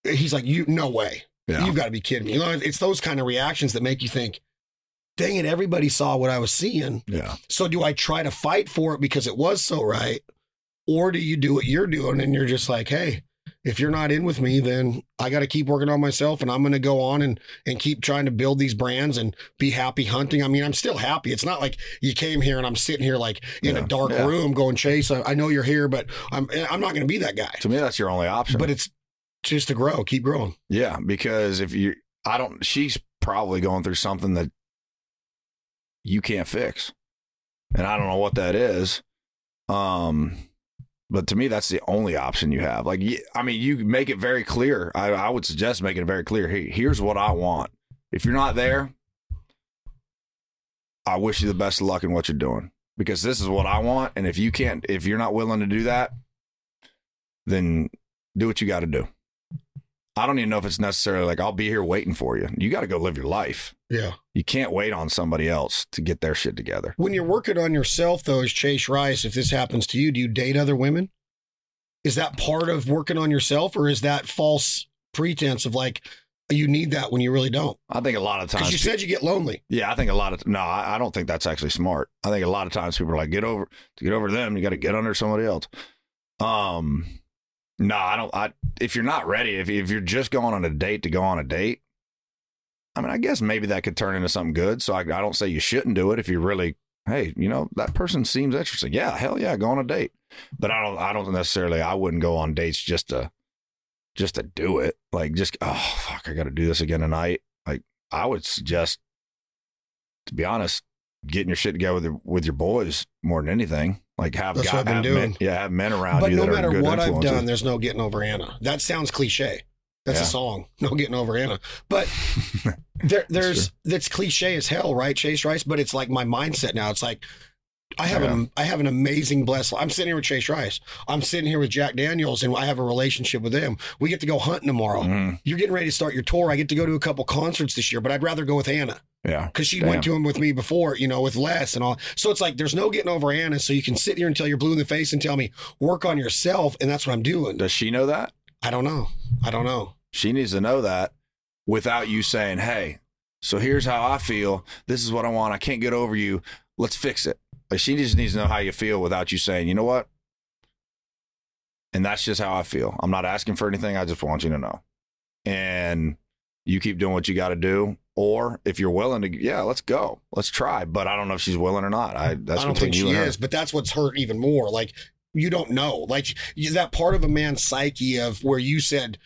he's like, you, no way. Yeah. You've got to be kidding me. You know, it's those kind of reactions that make you think, dang it, everybody saw what I was seeing. Yeah. So do I try to fight for it because it was so right? Or do you do what you're doing and you're just like, hey, if you're not in with me, then I got to keep working on myself and I'm going to go on and, and keep trying to build these brands and be happy hunting. I mean, I'm still happy. It's not like you came here and I'm sitting here like in Yeah. a dark Yeah. room going, Chase, I, I know you're here, but I'm, I'm not going to be that guy. To me, that's your only option. But it's just to grow, keep growing. yeah, because if you, I don't, she's probably going through something that you can't fix, and I don't know what that is. Um, But to me, that's the only option you have. Like, I mean, you make it very clear. I, I would suggest making it very clear. Hey, here's what I want. If you're not there, I wish you the best of luck in what you're doing because this is what I want. And if you can't, if you're not willing to do that, then do what you got to do. I don't even know if it's necessarily like I'll be here waiting for you. You got to go live your life. Yeah. You can't wait on somebody else to get their shit together. When you're working on yourself, though, as Chase Rice, if this happens to you, do you date other women? Is that part of working on yourself, or is that false pretense of like you need that when you really don't? I think a lot of times Because you said you get lonely. Yeah, I think a lot of no, I, I don't think that's actually smart. I think a lot of times people are like, get over to get over them, you got to get under somebody else. Um, no, I don't. I if you're not ready, if if you're just going on a date to go on a date, I mean, I guess maybe that could turn into something good. So I, I don't say you shouldn't do it if you really, hey, you know, that person seems interesting. Yeah, hell yeah, go on a date. But I don't, I don't necessarily. I wouldn't go on dates just to, just to do it. Like just oh fuck, I got to do this again tonight. Like I would suggest to be honest, getting your shit together with your, with your boys more than anything. Like have, That's guy, what I've been doing. Men, yeah, have men around But you no that are matter what I've done, there's no getting over Anna. That sounds cliche. That's Yeah. a song. No getting over Anna. But there, there's that's cliche as hell, right, Chase Rice? But it's like my mindset now. It's like I have an I have an amazing blessed. I'm sitting here with Chase Rice. I'm sitting here with Jack Daniels, and I have a relationship with them. We get to go hunting tomorrow. Mhm. You're getting ready to start your tour. I get to go to a couple concerts this year, but I'd rather go with Anna Yeah, because she Damn. went to him with me before, you know, with Les and all. So it's like there's no getting over Anna. So you can sit here until you're blue in the face and tell me work on yourself, and that's what I'm doing. does she know that? I don't know. I don't know. She needs to know that without you saying, "Hey, so here's how I feel. This is what I want. I can't get over you. Let's fix it." Like she just needs to know how you feel without you saying, "You know what?" And that's just how I feel. I'm not asking for anything. I just want you to know. And you keep doing what you got to do. Or if you're willing to, yeah, let's go. Let's try. But I don't know if she's willing or not. I that's I don't think you she her. is, but that's what's hurt even more. Like you don't know, like you, that part of a man's psyche of where you said,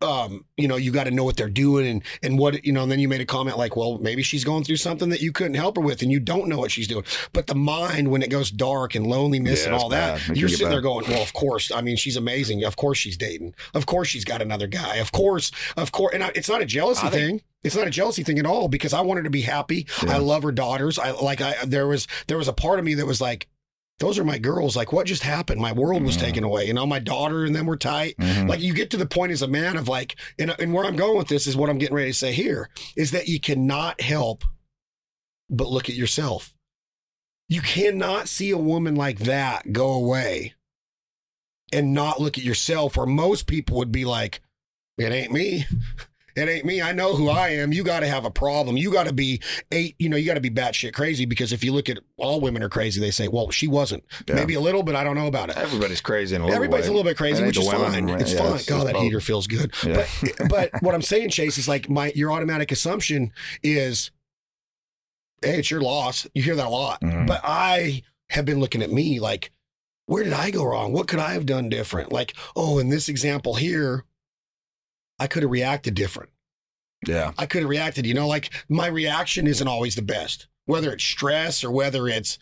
um, you know, you got to know what they're doing and and what you know. And then you made a comment like, well, maybe she's going through something that you couldn't help her with, and you don't know what she's doing. But the mind, when it goes dark and loneliness Yeah, and all that. You're sitting there going, well, of course. I mean, she's amazing. Of course, she's dating. Of course, she's got another guy. Of course, of course. And I, it's not a jealousy I think- thing. It's not a jealousy thing at all because I want her to be happy. Yeah. I love her daughters. I like. I there was there was a part of me that was like, those are my girls. Like, what just happened? My world was Mhm. taken away. You know, my daughter and them were tight. Mhm. Like, you get to the point as a man of like, and, and where I'm going with this is what I'm getting ready to say here is that you cannot help but look at yourself. You cannot see a woman like that go away and not look at yourself, or most people would be like, it ain't me. It ain't me. I know who I am. You got to have a problem. You got to be eight. You know, you got to be batshit crazy because if you look at all women are crazy, they say, well, she wasn't. Yeah. Maybe a little, but I don't know about it. Everybody's crazy in a little Everybody's way. a little bit crazy, which is fine. It's Yeah, fine. it's God, that both. heater feels good. Yeah. But but what I'm saying, Chase, is like my your automatic assumption is, hey, it's your loss. You hear that a lot. Mhm. But I have been looking at me like, where did I go wrong? What could I have done different? Like, oh, in this example here, I could have reacted different. yeah. I could have reacted, you know, like my reaction isn't always the best, whether it's stress or whether it's,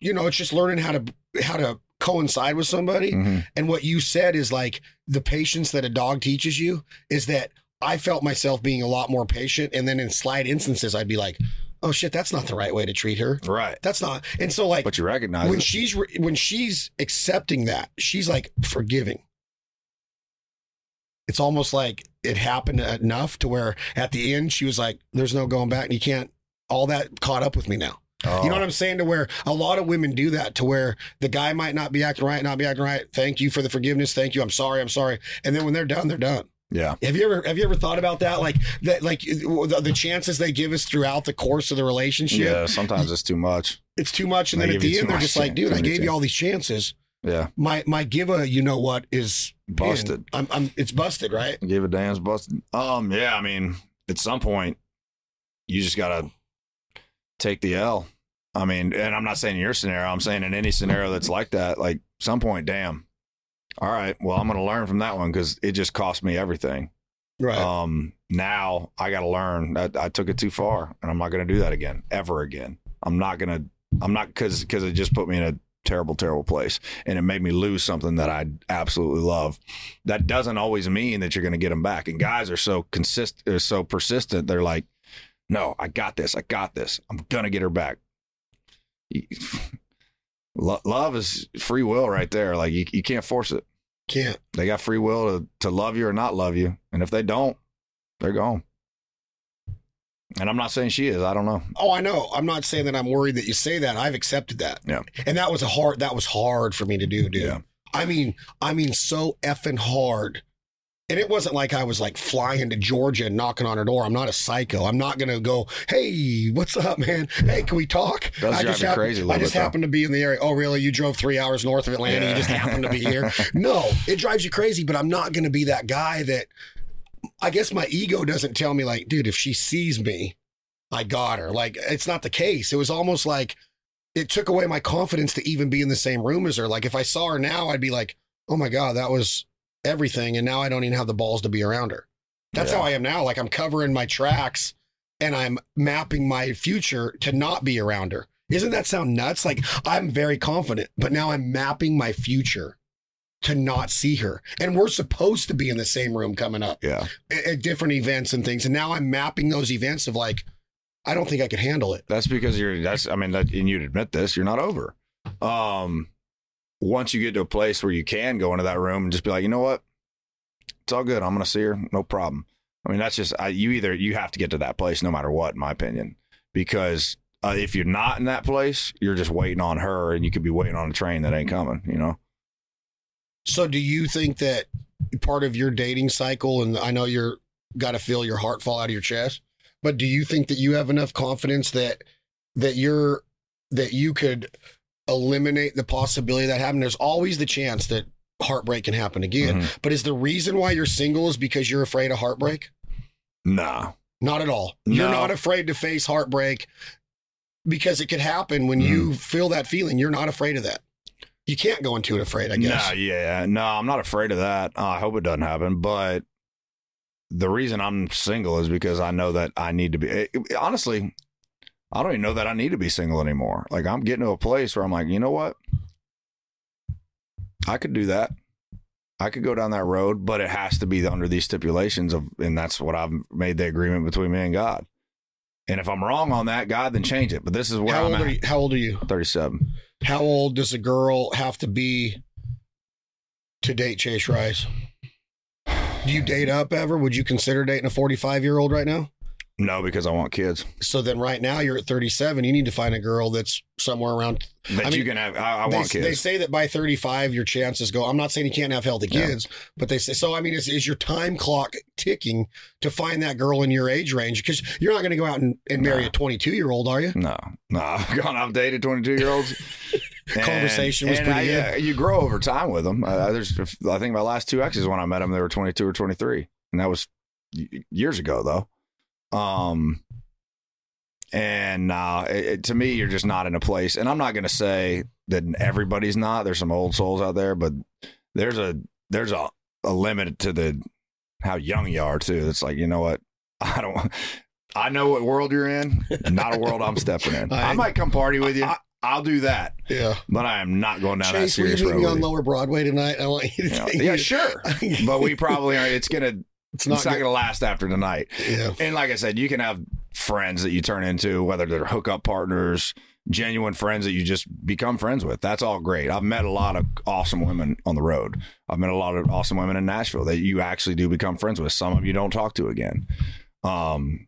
you know, it's just learning how to how to coincide with somebody. Mhm. And what you said is like the patience that a dog teaches you is that I felt myself being a lot more patient. And then in slight instances, I'd be like, oh shit, that's not the right way to treat her. Right. That's not. And so, like, But you recognize when it. she's when she's accepting that, she's like forgiving. It's almost like it happened enough to where at the end she was like, "There's no going back, and you can't." All that caught up with me now. Oh, You know what oh. I'm saying? To where a lot of women do that, to where the guy might not be acting right, not be acting right. Thank you for the forgiveness. Thank you. I'm sorry. I'm sorry. And then when they're done, they're done. Yeah. Have you ever have you ever thought about that? Like that, like the, the chances they give us throughout the course of the relationship. Yeah. Sometimes it's too much. It's too much, and They then at the end they're just like, "Dude, I gave you all these chances. Yeah. My my give a you know what is. Busted. I'm, I'm it's busted, right? Give a damn's busted. Um. Yeah. I mean, at some point, you just gotta take the L. I mean, and I'm not saying in your scenario. I'm saying in any scenario that's like that. Like some point, damn. All right. Well, I'm gonna learn from that one because it just cost me everything. Right. Um. Now I gotta learn that I took it too far, and I'm not gonna do that again, ever again. I'm not gonna. I'm not because because it just put me in a terrible, terrible place, and it made me lose something that I absolutely love. That doesn't always mean that you're going to get them back. And guys are so consistent, are so persistent. They're like, "No, I got this. I got this. I'm gonna get her back." Lo- Love is free will right there. Like you, you can't force it. Can't. They got free will to, to love you or not love you. And if they don't, they're gone. And I'm not saying she is. I don't know. Oh, I know. I'm not saying that I'm worried that you say that. I've accepted that. Yeah. And that was a hard that was hard for me to do, dude. Yeah. I mean, I mean so effing hard. And it wasn't like I was like flying to Georgia and knocking on her door. I'm not a psycho. I'm not gonna go, hey, what's up, man? Hey, can we talk? Does I drive just happen- crazy a I just happened to be in the area. Oh, really? You drove three hours north of Atlanta. Yeah. You just happened to be here. No, it drives you crazy, but I'm not gonna be that guy that I guess my ego doesn't tell me like, dude, if she sees me, I got her. Like it's not the case. It was almost like it took away my confidence to even be in the same room as her. Like if I saw her now, I'd be like, oh my God, that was everything. And now I don't even have the balls to be around her. That's Yeah. how I am now. Like I'm covering my tracks and I'm mapping my future to not be around her. Isn't that sound nuts? Like I'm very confident, but now I'm mapping my future to not see her. And we're supposed to be in the same room coming up Yeah. at, at different events and things. And now I'm mapping those events of like, I don't think I could handle it. That's because you're, that's, I mean, that, and you'd admit this, you're not over. Um, once you get to a place where you can go into that room and just be like, you know what? It's all good. I'm going to see her. No problem. I mean, that's just, I, you either, you have to get to that place no matter what, in my opinion, because uh, if you're not in that place, you're just waiting on her and you could be waiting on a train that ain't coming, you know? So do you think that part of your dating cycle, and I know you're got to feel your heart fall out of your chest, but do you think that you have enough confidence that that you're that you could eliminate the possibility of that happened? There's always the chance that heartbreak can happen again. Mhm. But is the reason why you're single is because you're afraid of heartbreak? Nah. Not at all. You're not afraid to face heartbreak because it could happen when you feel that feeling. You're not afraid of that. You can't go into it afraid, I guess. No, yeah, no, I'm not afraid of that. Uh, I hope it doesn't happen. But the reason I'm single is because I know that I need to be. it- it- honestly, I don't even know that I need to be single anymore. Like I'm getting to a place where I'm like, you know what? I could do that. I could go down that road, but it has to be under these stipulations of, and that's what I've made the agreement between me and God. And if I'm wrong on that, God, then change it. But this is where How I'm old, at. are you, how old are you? 37. How old does a girl have to be to date Chase Rice? Do you date up ever? Would you consider dating a 45 year old right now? No, because I want kids. So then, right now, you're at 37. You need to find a girl that's somewhere around. That I you can have. I, I they, want kids. they say that by 35, your chances go. I'm not saying you can't have healthy Yeah. kids, but they say so. I mean, is, is your time clock ticking to find that girl in your age range? Because you're not going to go out and, and marry No. a 22 year old, are you? No, no, I've gone. I've dated twenty two year olds. Conversation was pretty I, good. yeah, you grow over time with them. Uh, there's, I think my last two exes when I met them, they were twenty two or twenty three, and that was years ago though. Um, and uh, it, to me, you're just not in a place. And I'm not going to say that everybody's not. There's some old souls out there, but there's a there's a, a limit to the how young you are too. It's like you know what I don't. I know what world you're in. Not a world I'm stepping in. I, I- might come party with you. I- I'll do that, Yeah. but I am not going down Chase, that serious road. me on. Lower Broadway tonight? I want you to take yeah, sure. but we probably are. It's gonna. It's It's not. not, gonna last after tonight. Yeah. And like I said, you can have friends that you turn into, whether they're hookup partners, genuine friends that you just become friends with. That's all great. I've met a lot of awesome women on the road. I've met a lot of awesome women in Nashville that you actually do become friends with. Some of you don't talk to again. Um,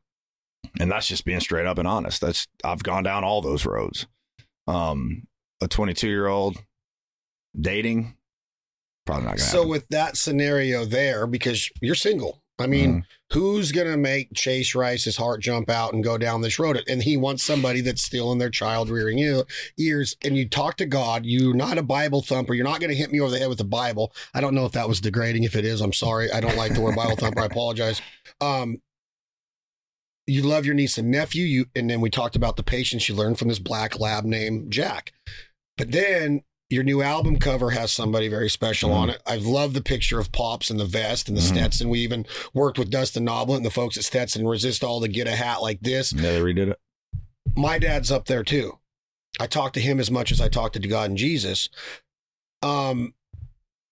and that's just being straight up and honest. That's I've gone down all those roads. Um, a 22 year old dating, probably not So happen. with that scenario there, because you're single, I mean, Mm-hmm. who's gonna make Chase Rice's heart jump out and go down this road? And he wants somebody that's still in their child rearing ear- ears. And you talk to God. You're not a Bible thumper. You're not gonna hit me over the head with the Bible. I don't know if that was degrading. If it is, I'm sorry. I don't like the word Bible thumper. I apologize. Um, you love your niece and nephew. You and then we talked about the patience you learned from this black lab named Jack. But then your new album cover has somebody very special on it. I've loved the picture of Pops in the vest and the Mhm. Stetson. We even worked with Dustin Noblet and the folks at Stetson Resistol to get a hat like this. yeah, they redid it. My dad's up there too. I talk to him as much as I talk to God and Jesus. Um,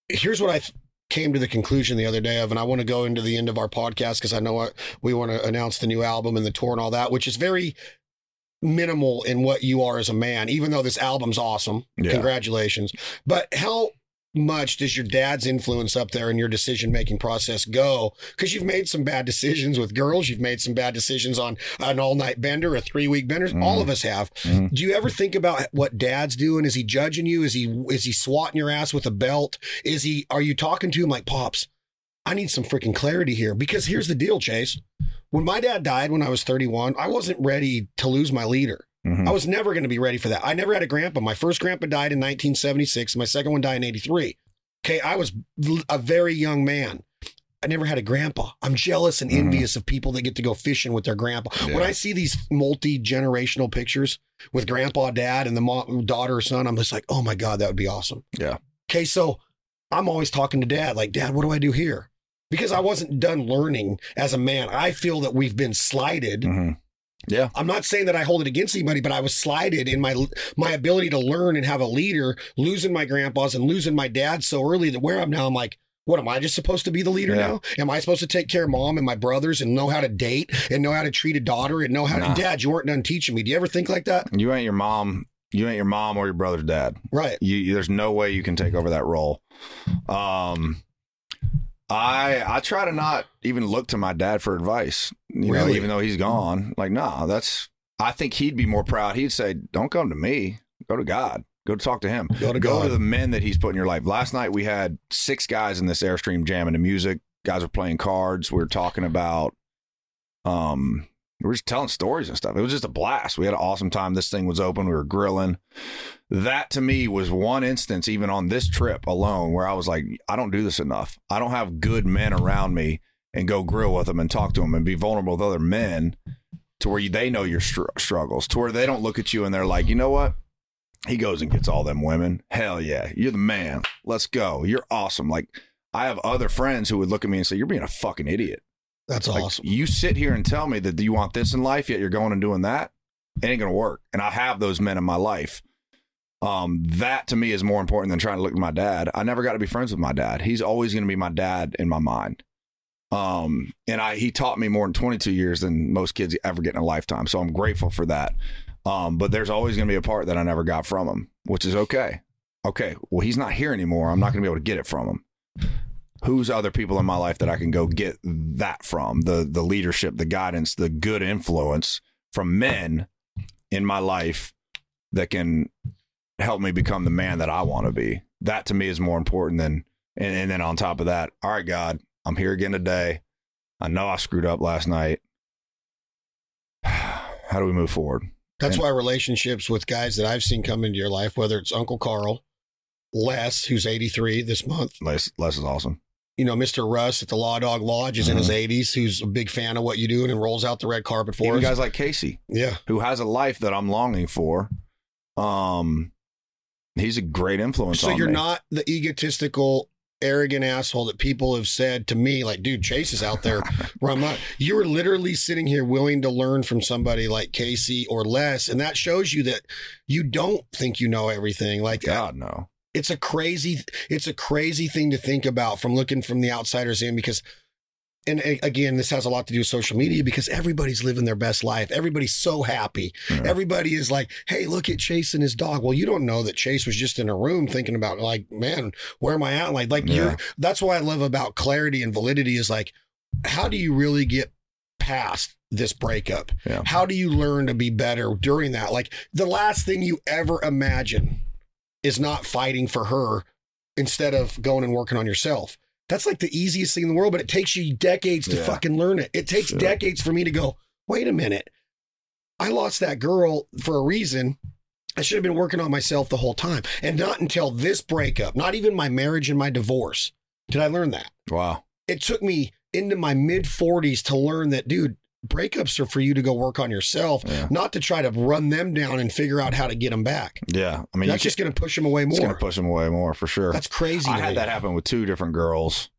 here's what I th- came to the conclusion the other day of, and I want to go into the end of our podcast because I know what, we want to announce the new album and the tour and all that, which is very minimal in what you are as a man, even though this album's awesome. Yeah. Congratulations. But how much does your dad's influence up there in your decision making process go? Because you've made some bad decisions with girls, you've made some bad decisions on an all night bender, a three week bender. All of us have. Mhm. Do you ever think about what dad's doing? Is he judging you? Is he is he swatting your ass with a belt? Is he are you talking to him like pops? I need some freaking clarity here because here's the deal, Chase. When my dad died when I was 31, I wasn't ready to lose my leader. Mhm. I was never going to be ready for that. I never had a grandpa. My first grandpa died in 1976. My second one died in 83. Okay, I was a very young man. I never had a grandpa. I'm jealous and Mhm. envious of people that get to go fishing with their grandpa. When I see these multi generational pictures with grandpa, dad, and the mom, daughter or son, I'm just like, oh my God, that would be awesome. Yeah. Okay, so I'm always talking to dad, like, Dad, what do I do here? Because I wasn't done learning as a man. I feel that we've been slighted. Mhm. Yeah. I'm not saying that I hold it against anybody, but I was slighted in my my ability to learn and have a leader, losing my grandpas and losing my dad so early that where I'm now, I'm like, what am I just supposed to be the leader Yeah. now? Am I supposed to take care of mom and my brothers and know how to date and know how to treat a daughter and know how Nah. to dad? You weren't done teaching me. Do you ever think like that? You ain't your mom. You ain't your mom or your brother's dad. Right. You- there's no way you can take over that role. Um, I I try to not even look to my dad for advice. You know, even though he's gone. Like, nah, that's. I think he'd be more proud. He'd say, "Don't come to me. Go to God. Go talk to Him. Go to Go God. to the men that He's put in your life." Last night we had six guys in this airstream jamming to music. Guys were playing cards. We were talking about. Um, we were just telling stories and stuff. It was just a blast. We had an awesome time. This thing was open. We were grilling. That to me was one instance, even on this trip alone, where I was like, I don't do this enough. I don't have good men around me and go grill with them and talk to them and be vulnerable with other men to where you, they know your str- struggles, to where they don't look at you and they're like, you know what? He goes and gets all them women. Hell yeah. You're the man. Let's go. You're awesome. Like, I have other friends who would look at me and say, You're being a fucking idiot. That's Like, awesome. You sit here and tell me that you want this in life, yet you're going and doing that. It ain't gonna work. And I have those men in my life. Um, that to me is more important than trying to look at my dad. I never got to be friends with my dad. He's always gonna be my dad in my mind. Um, and I he taught me more in 22 years than most kids ever get in a lifetime. So I'm grateful for that. Um, but there's always gonna be a part that I never got from him, which is okay. Okay, well he's not here anymore. I'm not gonna be able to get it from him who's other people in my life that I can go get that from the the leadership, the guidance, the good influence from men in my life that can help me become the man that I want to be. That to me is more important than and, and then on top of that, all right, God, I'm here again today. I know I screwed up last night. How do we move forward? That's And- why relationships with guys that I've seen come into your life, whether it's Uncle Carl, Les, who's 83 this month, Les, Les is awesome. you know, Mr. Russ at the Law Dog Lodge is in his 80s, who's a big fan of what you do and rolls out the red carpet for Even us. guys like Casey. yeah. who has a life that I'm longing for. Um, he's a great influence. So you're me. not the egotistical, arrogant asshole that people have said to me, like, dude, Chase is out there. where I'm not. You're literally sitting here willing to learn from somebody like Casey or Les. And that shows you that you don't think you know everything. Like, God no. it's a crazy it's a crazy thing to think about from looking from the outsiders in because and again this has a lot to do with social media because everybody's living their best life everybody's so happy Yeah. everybody is like hey look at chase and his dog well you don't know that chase was just in a room thinking about like man where am i at like like Yeah. you're that's what i love about clarity and validity is like how do you really get past this breakup Yeah. how do you learn to be better during that like the last thing you ever imagine is not fighting for her instead of going and working on yourself. That's like the easiest thing in the world, but it takes you decades to Yeah. fucking learn it. It takes Sure. decades for me to go, wait a minute. I lost that girl for a reason. I should have been working on myself the whole time. And not until this breakup, not even my marriage and my divorce, did I learn that. Wow. It took me into my mid 40s to learn that, dude, breakups are for you to go work on yourself, Yeah. not to try to run them down and figure out how to get them back. Yeah. I mean, That's just going to push them away more. It's going to push them away more for sure. That's crazy. I to had me. that happen with two different girls.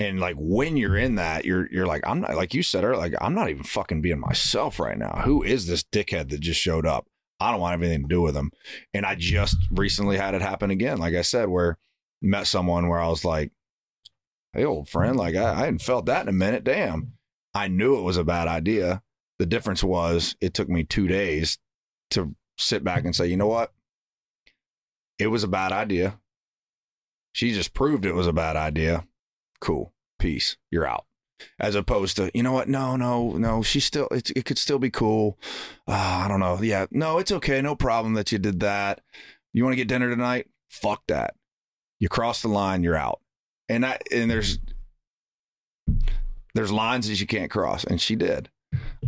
And like when you're in that, you're you're like, I'm not like you said earlier, like I'm not even fucking being myself right now. Who is this dickhead that just showed up? I don't want anything to do with him. And I just recently had it happen again. Like I said, where met someone where I was like, "Hey, old friend, like I, I hadn't felt that in a minute. Damn." I knew it was a bad idea. The difference was it took me two days to sit back and say, you know what? It was a bad idea. She just proved it was a bad idea. Cool. Peace. You're out. As opposed to, you know what? No, no, no. She still, it, it could still be cool. Uh, I don't know. Yeah. No, it's okay. No problem that you did that. You want to get dinner tonight? Fuck that. You cross the line, you're out. And I, and there's, there's lines that you can't cross. And she did.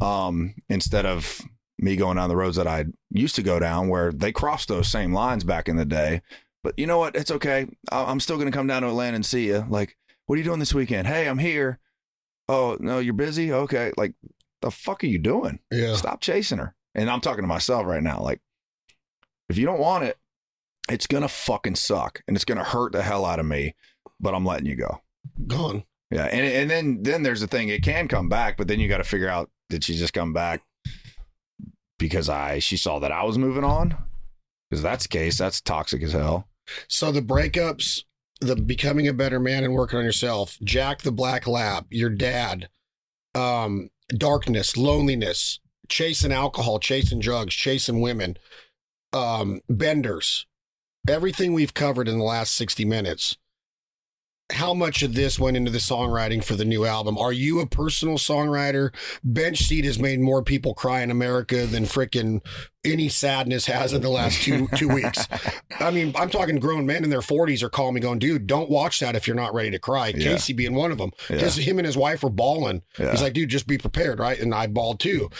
Um, instead of me going down the roads that I used to go down where they crossed those same lines back in the day. But you know what? It's okay. I- I'm still going to come down to Atlanta and see you. Like, what are you doing this weekend? Hey, I'm here. Oh, no, you're busy? Okay. Like, the fuck are you doing? Yeah. Stop chasing her. And I'm talking to myself right now. Like, if you don't want it, it's going to fucking suck and it's going to hurt the hell out of me, but I'm letting you go. Gone. Yeah, and and then then there's the thing; it can come back, but then you got to figure out did she just come back because I she saw that I was moving on? Because that's the case, that's toxic as hell. So the breakups, the becoming a better man and working on yourself, Jack the Black Lab, your dad, um, darkness, loneliness, chasing alcohol, chasing drugs, chasing women, um, benders, everything we've covered in the last 60 minutes. How much of this went into the songwriting for the new album? Are you a personal songwriter? Bench Seat has made more people cry in America than frickin' any sadness has in the last two two weeks. I mean, I'm talking grown men in their 40s are calling me going, dude, don't watch that if you're not ready to cry. Yeah. Casey being one of them. Yeah. His, him and his wife were bawling. Yeah. He's like, dude, just be prepared, right? And I bawled too.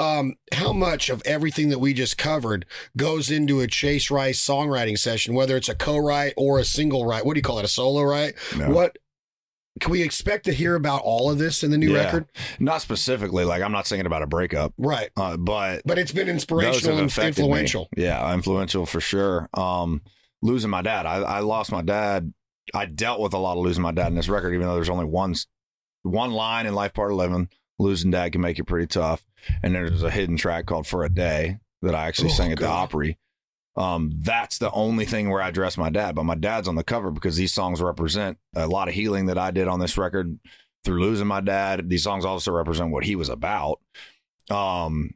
Um, how much of everything that we just covered goes into a Chase Rice songwriting session, whether it's a co-write or a single write? What do you call it? A solo write? No. What can we expect to hear about all of this in the new Yeah. record? Not specifically, like I'm not singing about a breakup, Right. uh, but But it's been inspirational and affected me. influential. Yeah, influential for sure. Um, losing my dad, I, I lost my dad. I dealt with a lot of losing my dad in this record, even though there's only one one line in Life Part Eleven. Losing dad can make it pretty tough. And there's a hidden track called For a Day that I actually Oh, sang at the Opry. Um, that's the only thing where I address my dad, but my dad's on the cover because these songs represent a lot of healing that I did on this record through losing my dad. These songs also represent what he was about. Um,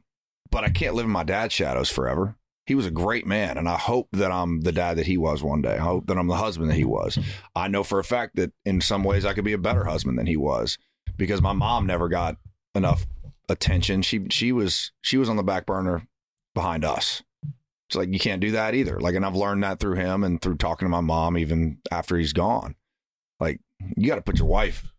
but I can't live in my dad's shadows forever. He was a great man, and I hope that I'm the dad that he was one day. I hope that I'm the husband that he was. I know for a fact that in some ways I could be a better husband than he was because my mom never got enough attention. She she was she was on the back burner behind us. It's like you can't do that either. Like, and I've learned that through him and through talking to my mom, even after he's gone. Like, you got to put your wife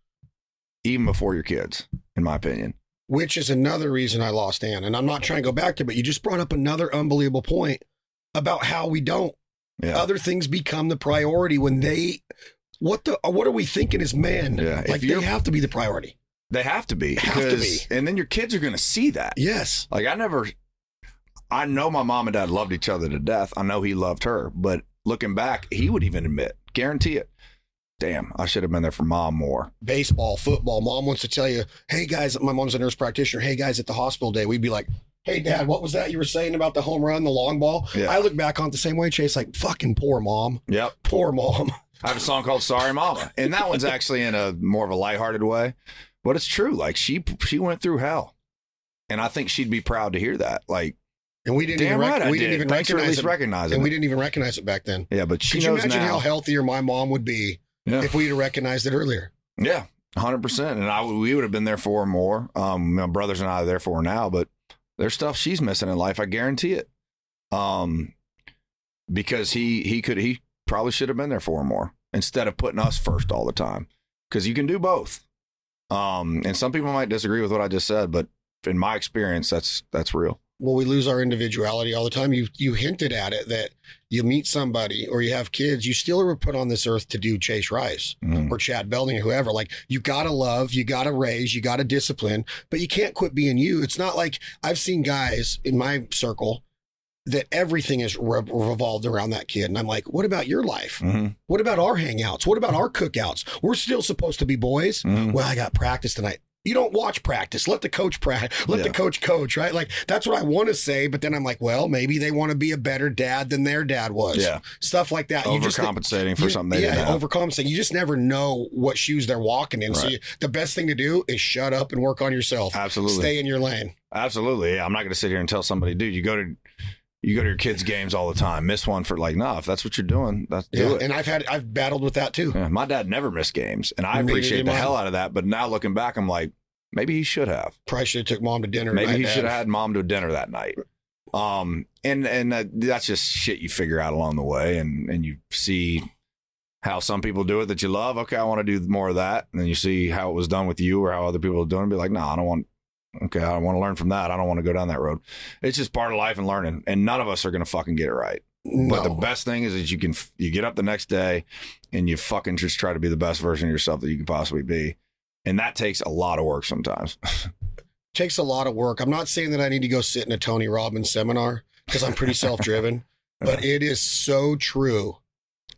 even before your kids, in my opinion. which is another reason I lost Ann. And I'm not trying to go back to, it, but you just brought up another unbelievable point about how we don't. Yeah. Other things become the priority when they. What the? What are we thinking as men? Yeah, if like they have to be the priority. They have to be. Have to because- And then your kids are going to see that. Yes. Like I never, I know my mom and dad loved each other to death. I know he loved her, but looking back, he would mm-hmm. even admit, guarantee it. Damn, I should have been there for mom more. Baseball, football. Mom wants to tell you, hey guys, my mom's a nurse practitioner. Hey guys, at the hospital day, we'd be like, hey dad, what was that you were saying about the home run, the long ball? Yeah. I look back on it the same way, Chase, like fucking poor mom. Yep. Poor mom. I have a song called "Sorry Mama," and that one's actually in a more of a lighthearted way, but it's true. Like she she went through hell, and I think she'd be proud to hear that. Like, And we didn't damn even right, we did. didn't even Thanks for at recognize it. And we didn't even recognize it back then. Yeah, but she Could you imagine now. how healthier my mom would be Yeah. if we'd have recognized it earlier? Yeah, hundred percent. And I we would have been there for more. Um, my brothers and I are there for her now, but there's stuff she's missing in life. I guarantee it. Um, because he he could he probably should have been there for more instead of putting us first all the time. Because you can do both. Um, and some people might disagree with what I just said, but in my experience, that's that's real. Well, we lose our individuality all the time. You you hinted at it that you meet somebody or you have kids, you still are put on this earth to do Chase Rice Mm. or Chad Belding or whoever. Like you gotta love, you gotta raise, you gotta discipline, but you can't quit being you. It's not like I've seen guys in my circle that everything is re- revolved around that kid, and I'm like, what about your life? Mhm. What about our hangouts? What about our cookouts? We're still supposed to be boys. Mhm. Well, I got practice tonight. You don't watch practice. Let the coach practice. Let the coach coach, right? Like that's what I want to say, but then I'm like, well, maybe they want to be a better dad than their dad was. Yeah. Stuff like that. You just Overcompensating for you- something they yeah, overcompensating. You just never know what shoes they're walking in. So you, the best thing to do is shut up and work on yourself. Absolutely. Stay in your lane. Absolutely. Yeah. I'm not going to sit here and tell somebody, dude, you go to you go to your kids' games all the time. Miss one for like, no, if that's what you're doing, that's do it. And I've had I've battled with that too. Yeah, my dad never missed games, and I appreciate the hell out of that. But now looking back, I'm like, maybe he should have. Probably should have took mom to dinner. Maybe he Dad. should have had mom to dinner that night. Um, and and uh, that's just shit you figure out along the way, and and you see how some people do it that you love. Okay, I want to do more of that, and then you see how it was done with you or how other people are doing. it, Be like, no, I don't want. Okay, I don't want to learn from that. I don't want to go down that road. It's just part of life and learning, and none of us are going to fucking get it right. But the best thing is that you can you get up the next day and you fucking just try to be the best version of yourself that you can possibly be, and that takes a lot of work sometimes. takes a lot of work. I'm not saying that I need to go sit in a Tony Robbins seminar because I'm pretty self-driven, but it is so true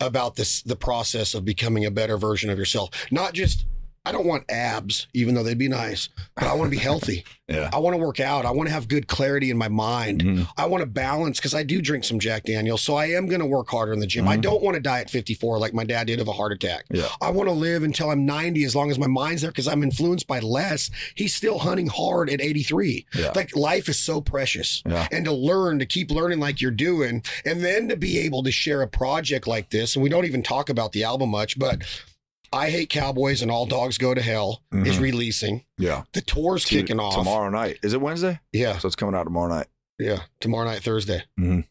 about this the process of becoming a better version of yourself. Not just I don't want abs, even though they'd be nice, but I want to be healthy. Yeah. I want to work out. I want to have good clarity in my mind. Mhm. I want to balance because I do drink some Jack Daniels. So I am going to work harder in the gym. I Mhm. don't want to die at 54 like my dad did of a heart attack. Yeah. I want to live until I'm 90 as long as my mind's there because I'm influenced by Les. He's still hunting hard at 83. Yeah. Like life is so precious. Yeah. And to learn, to keep learning like you're doing, and then to be able to share a project like this. And we don't even talk about the album much, but I Hate Cowboys and All Dogs Go to Hell is Mhm. releasing. Yeah. The tour's kicking off. tomorrow night. Is it Wednesday? Yeah. So it's coming out tomorrow night. Yeah. Tomorrow night, Thursday. Mhm.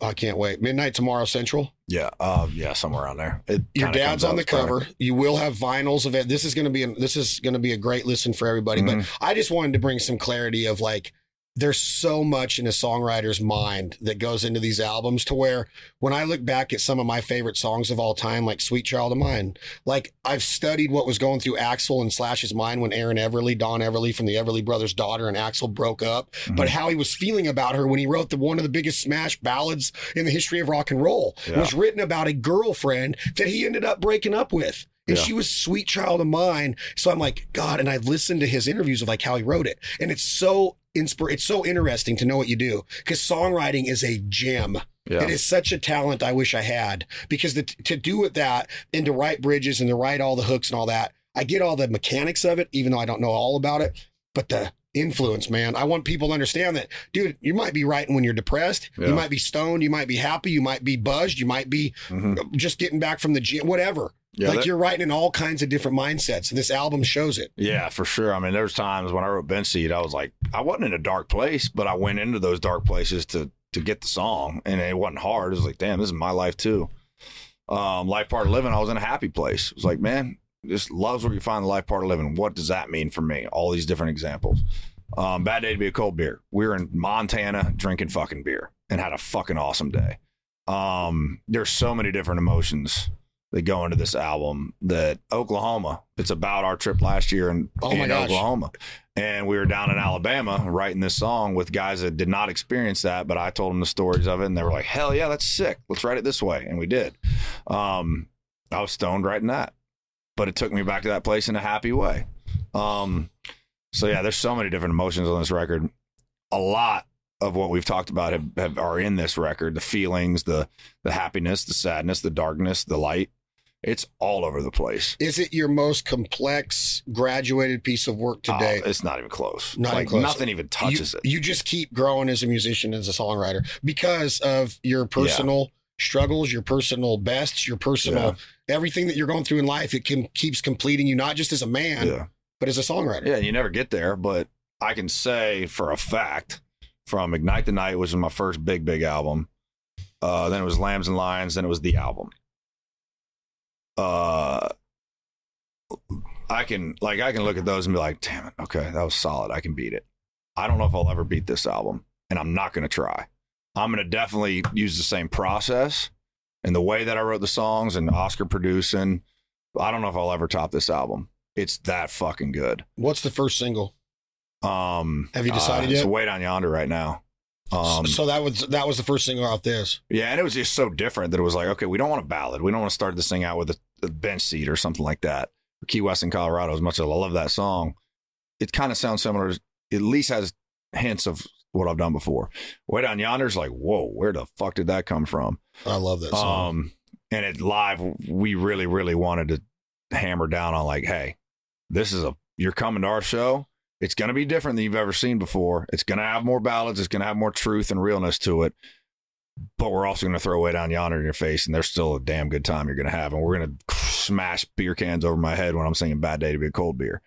I can't wait. Midnight tomorrow, Central. Yeah. Uh, yeah, somewhere around there. It Your dad's on the cover. You will have vinyls of it. This is going to be a, this is going to be a great listen for everybody. Mhm. But I just wanted to bring some clarity of like there's so much in a songwriter's mind that goes into these albums to where when I look back at some of my favorite songs of all time, like Sweet Child of Mine, like I've studied what was going through Axl and Slash's mind when Erin Everly, Don Everly from the Everly Brothers' daughter, and Axl broke up, mm-hmm. but how he was feeling about her when he wrote the one of the biggest smash ballads in the history of rock and roll Yeah. was written about a girlfriend that he ended up breaking up with. And Yeah. she was sweet child of mine. So I'm like, God, and I've listened to his interviews of like how he wrote it. And it's so inspir it's so interesting to know what you do. Because songwriting is a gem. Yeah. It is such a talent I wish I had. Because the, to do with that and to write bridges and to write all the hooks and all that, I get all the mechanics of it, even though I don't know all about it. But the influence, man, I want people to understand that, dude, you might be writing when you're depressed. Yeah. You might be stoned. You might be happy. You might be buzzed. You might be Mhm. just getting back from the gym, whatever. Yeah, like that- you're writing in all kinds of different mindsets. And this album shows it. Yeah, for sure. I mean, there's times when I wrote Bench Seat, I was like, I wasn't in a dark place, but I went into those dark places to to get the song, and it wasn't hard. It was like, damn, this is my life too. Um, life part of living, I was in a happy place. It was like, man, this love's where you find the life part of living. What does that mean for me? All these different examples. Um, bad day to be a cold beer. We were in Montana drinking fucking beer and had a fucking awesome day. Um, there's so many different emotions that go into this album that Oklahoma, it's about our trip last year in, Oh in. Oklahoma. And we were down in Alabama writing this song with guys that did not experience that, but I told them the stories of it and they were like, hell yeah, that's sick. Let's write it this way. And we did. Um, I was stoned writing that, but it took me back to that place in a happy way. Um, so yeah, there's so many different emotions on this record. A lot of what we've talked about have, have, are in this record. The feelings, the the happiness, the sadness, the darkness, the light. It's all over the place. Is it your most complex graduated piece of work today? Oh, it's not even close. Not even close. nothing even touches you, it. You just keep growing as a musician, as a songwriter, because of your personal struggles, your personal bests, your personal everything that you're going through in life. It can keeps completing you, not just as a man, Yeah. but as a songwriter. Yeah, and you never get there, but I can say for a fact from Ignite the Night, which was my first big, big album. Uh, then it was Lambs and Lions, then it was the album. Uh, I can like I can look at those and be like, damn it, okay, that was solid. I can beat it. I don't know if I'll ever beat this album, and I'm not gonna try. I'm gonna definitely use the same process and the way that I wrote the songs and Oscar producing. I don't know if I'll ever top this album. It's that fucking good. What's the first single? Um, Have you decided uh, It's yet? way down yonder right now. Um, so that was that was the first single out this. yeah, and it was just so different that it was like, okay, we don't want a ballad. We don't want to start this thing out with a, a bench seat or something like that. Key West in Colorado, as much as I love that song, it kind of sounds similar. At least has hints of what I've done before. Way down yonder's like, whoa, where the fuck did that come from? I love that song. Um, and it live, we really, really wanted to hammer down on like, hey, this is a you're coming to our show. It's going to be different than you've ever seen before. It's going to have more ballads. It's going to have more truth and realness to it. But we're also going to throw way down yonder in your face, and there's still a damn good time you're going to have. And we're going to smash beer cans over my head when I'm singing "Bad Day to Be a Cold Beer."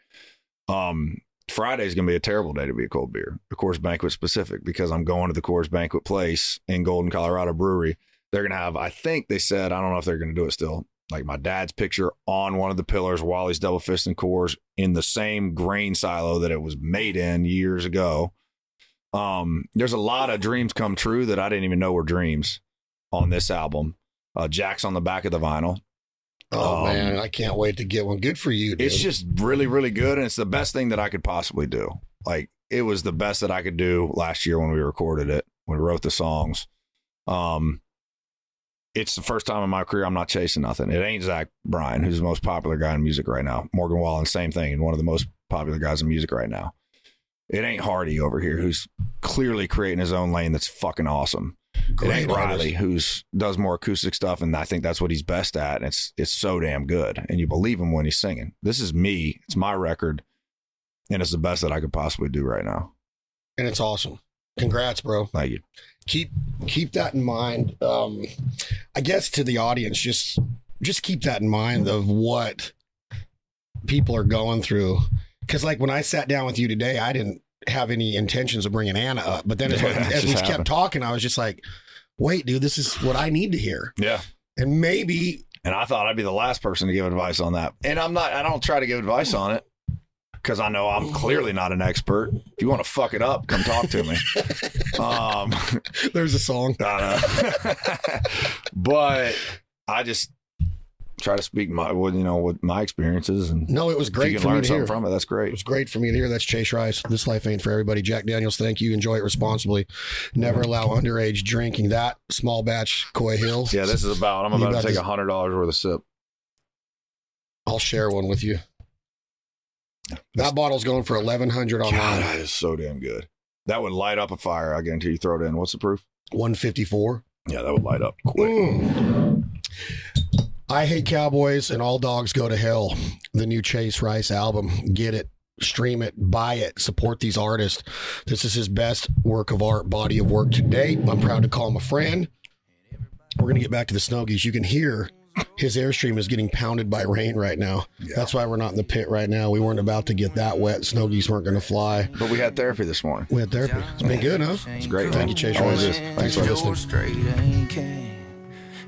Um, Friday is going to be a terrible day to be a cold beer, of course, banquet specific, because I'm going to the Coors Banquet Place in Golden, Colorado Brewery. They're going to have, I think they said, I don't know if they're going to do it still, like my dad's picture on one of the pillars while he's double fisting Coors in the same grain silo that it was made in years ago. Um, there's a lot of dreams come true that I didn't even know were dreams on this album. Uh, Jack's on the back of the vinyl. oh um, man, I can't wait to get one. Good for you, dude. It's just really, really good, and it's the best thing that I could possibly do. Like it was the best that I could do last year when we recorded it, when we wrote the songs. Um, it's the first time in my career I'm not chasing nothing. It ain't Zach Bryan, who's the most popular guy in music right now. Morgan Wallen, same thing, and one of the most popular guys in music right now. It ain't Hardy over here, who's clearly creating his own lane that's fucking awesome. it Great ain't artist. Riley, who's does more acoustic stuff, and I think that's what he's best at. And it's it's so damn good, and you believe him when he's singing. This is me. It's my record, and it's the best that I could possibly do right now. and it's awesome. Congrats, bro. Thank you. Keep keep that in mind. Um, I guess to the audience, just just keep that in mind of what people are going through. Because like when I sat down with you today, I didn't have any intentions of bringing Anna up, but then as, Yeah, as it we kept talking, I was just like, "Wait, dude, this is what I need to hear." Yeah. And maybe And I thought I'd be the last person to give advice on that. And I'm not. I don't try to give advice on it because I know I'm clearly not an expert. If you want to fuck it up, come talk to me. um, there's a song. I but I just try to speak my, what you know, with my experiences, and No, it was if you great can for me learn to something hear. from it. That's great. It was great for me to hear. That's Chase Rice. This life ain't for everybody. Jack Daniels, thank you. Enjoy it responsibly. Never allow underage drinking. That small batch Coy Hill. Yeah, this is about. I'm You about, about to take to- a hundred dollars worth of sip. I'll share one with you. That bottle's going for eleven hundred God, online. that is so damn good. That would light up a fire. I guarantee you. Throw it in. What's the proof? One fifty four. Yeah, that would light up quick. Mm. I hate cowboys and all dogs go to hell. The new Chase Rice album. Get it, stream it, buy it, support these artists. This is his best work of art, body of work to date. I'm proud to call him a friend. We're gonna get back to the Snuggies. You can hear his airstream is getting pounded by rain right now. That's why we're not in the pit right now. We weren't about to get that wet. Snogies weren't gonna fly. But we had therapy this morning. We had therapy. It's been good, huh? It's great. Thank you, Chase Always Rice. is. Thanks for listening. Strait ain't king.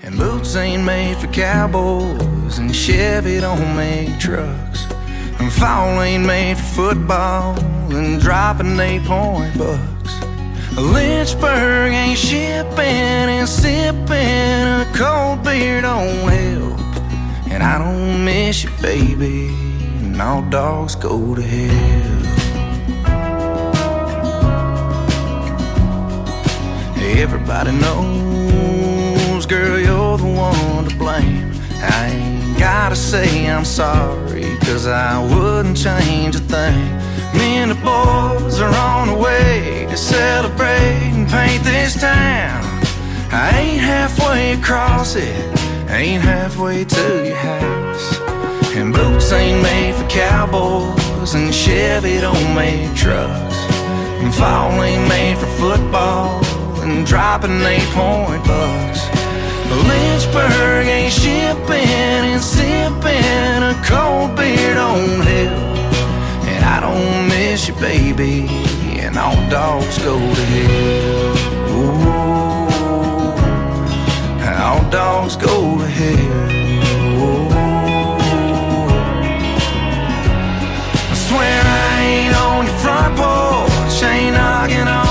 And boots ain't made for cowboys, and Chevy don't make trucks. And fall ain't made for football, and dropping eight point bucks. Lynchburg ain't shipping, and sipping a cold beer don't help. And I don't miss you, baby, and all dogs go to hell. Everybody knows, girl, you're the one to blame. I ain't gotta say I'm sorry, cause I wouldn't change a thing. Me and the boys are on the way to celebrate and paint this town. I ain't halfway across it, ain't halfway to your house. And boots ain't made for cowboys, and Chevy don't make trucks. And fall ain't made for football and dropping eight point bucks. Lynchburg ain't shipping and sipping a cold beer don't help. I don't miss you, baby, and all dogs go to hell. Ooh, all dogs go to hell. Ooh. I swear I ain't on your front porch, ain't knocking on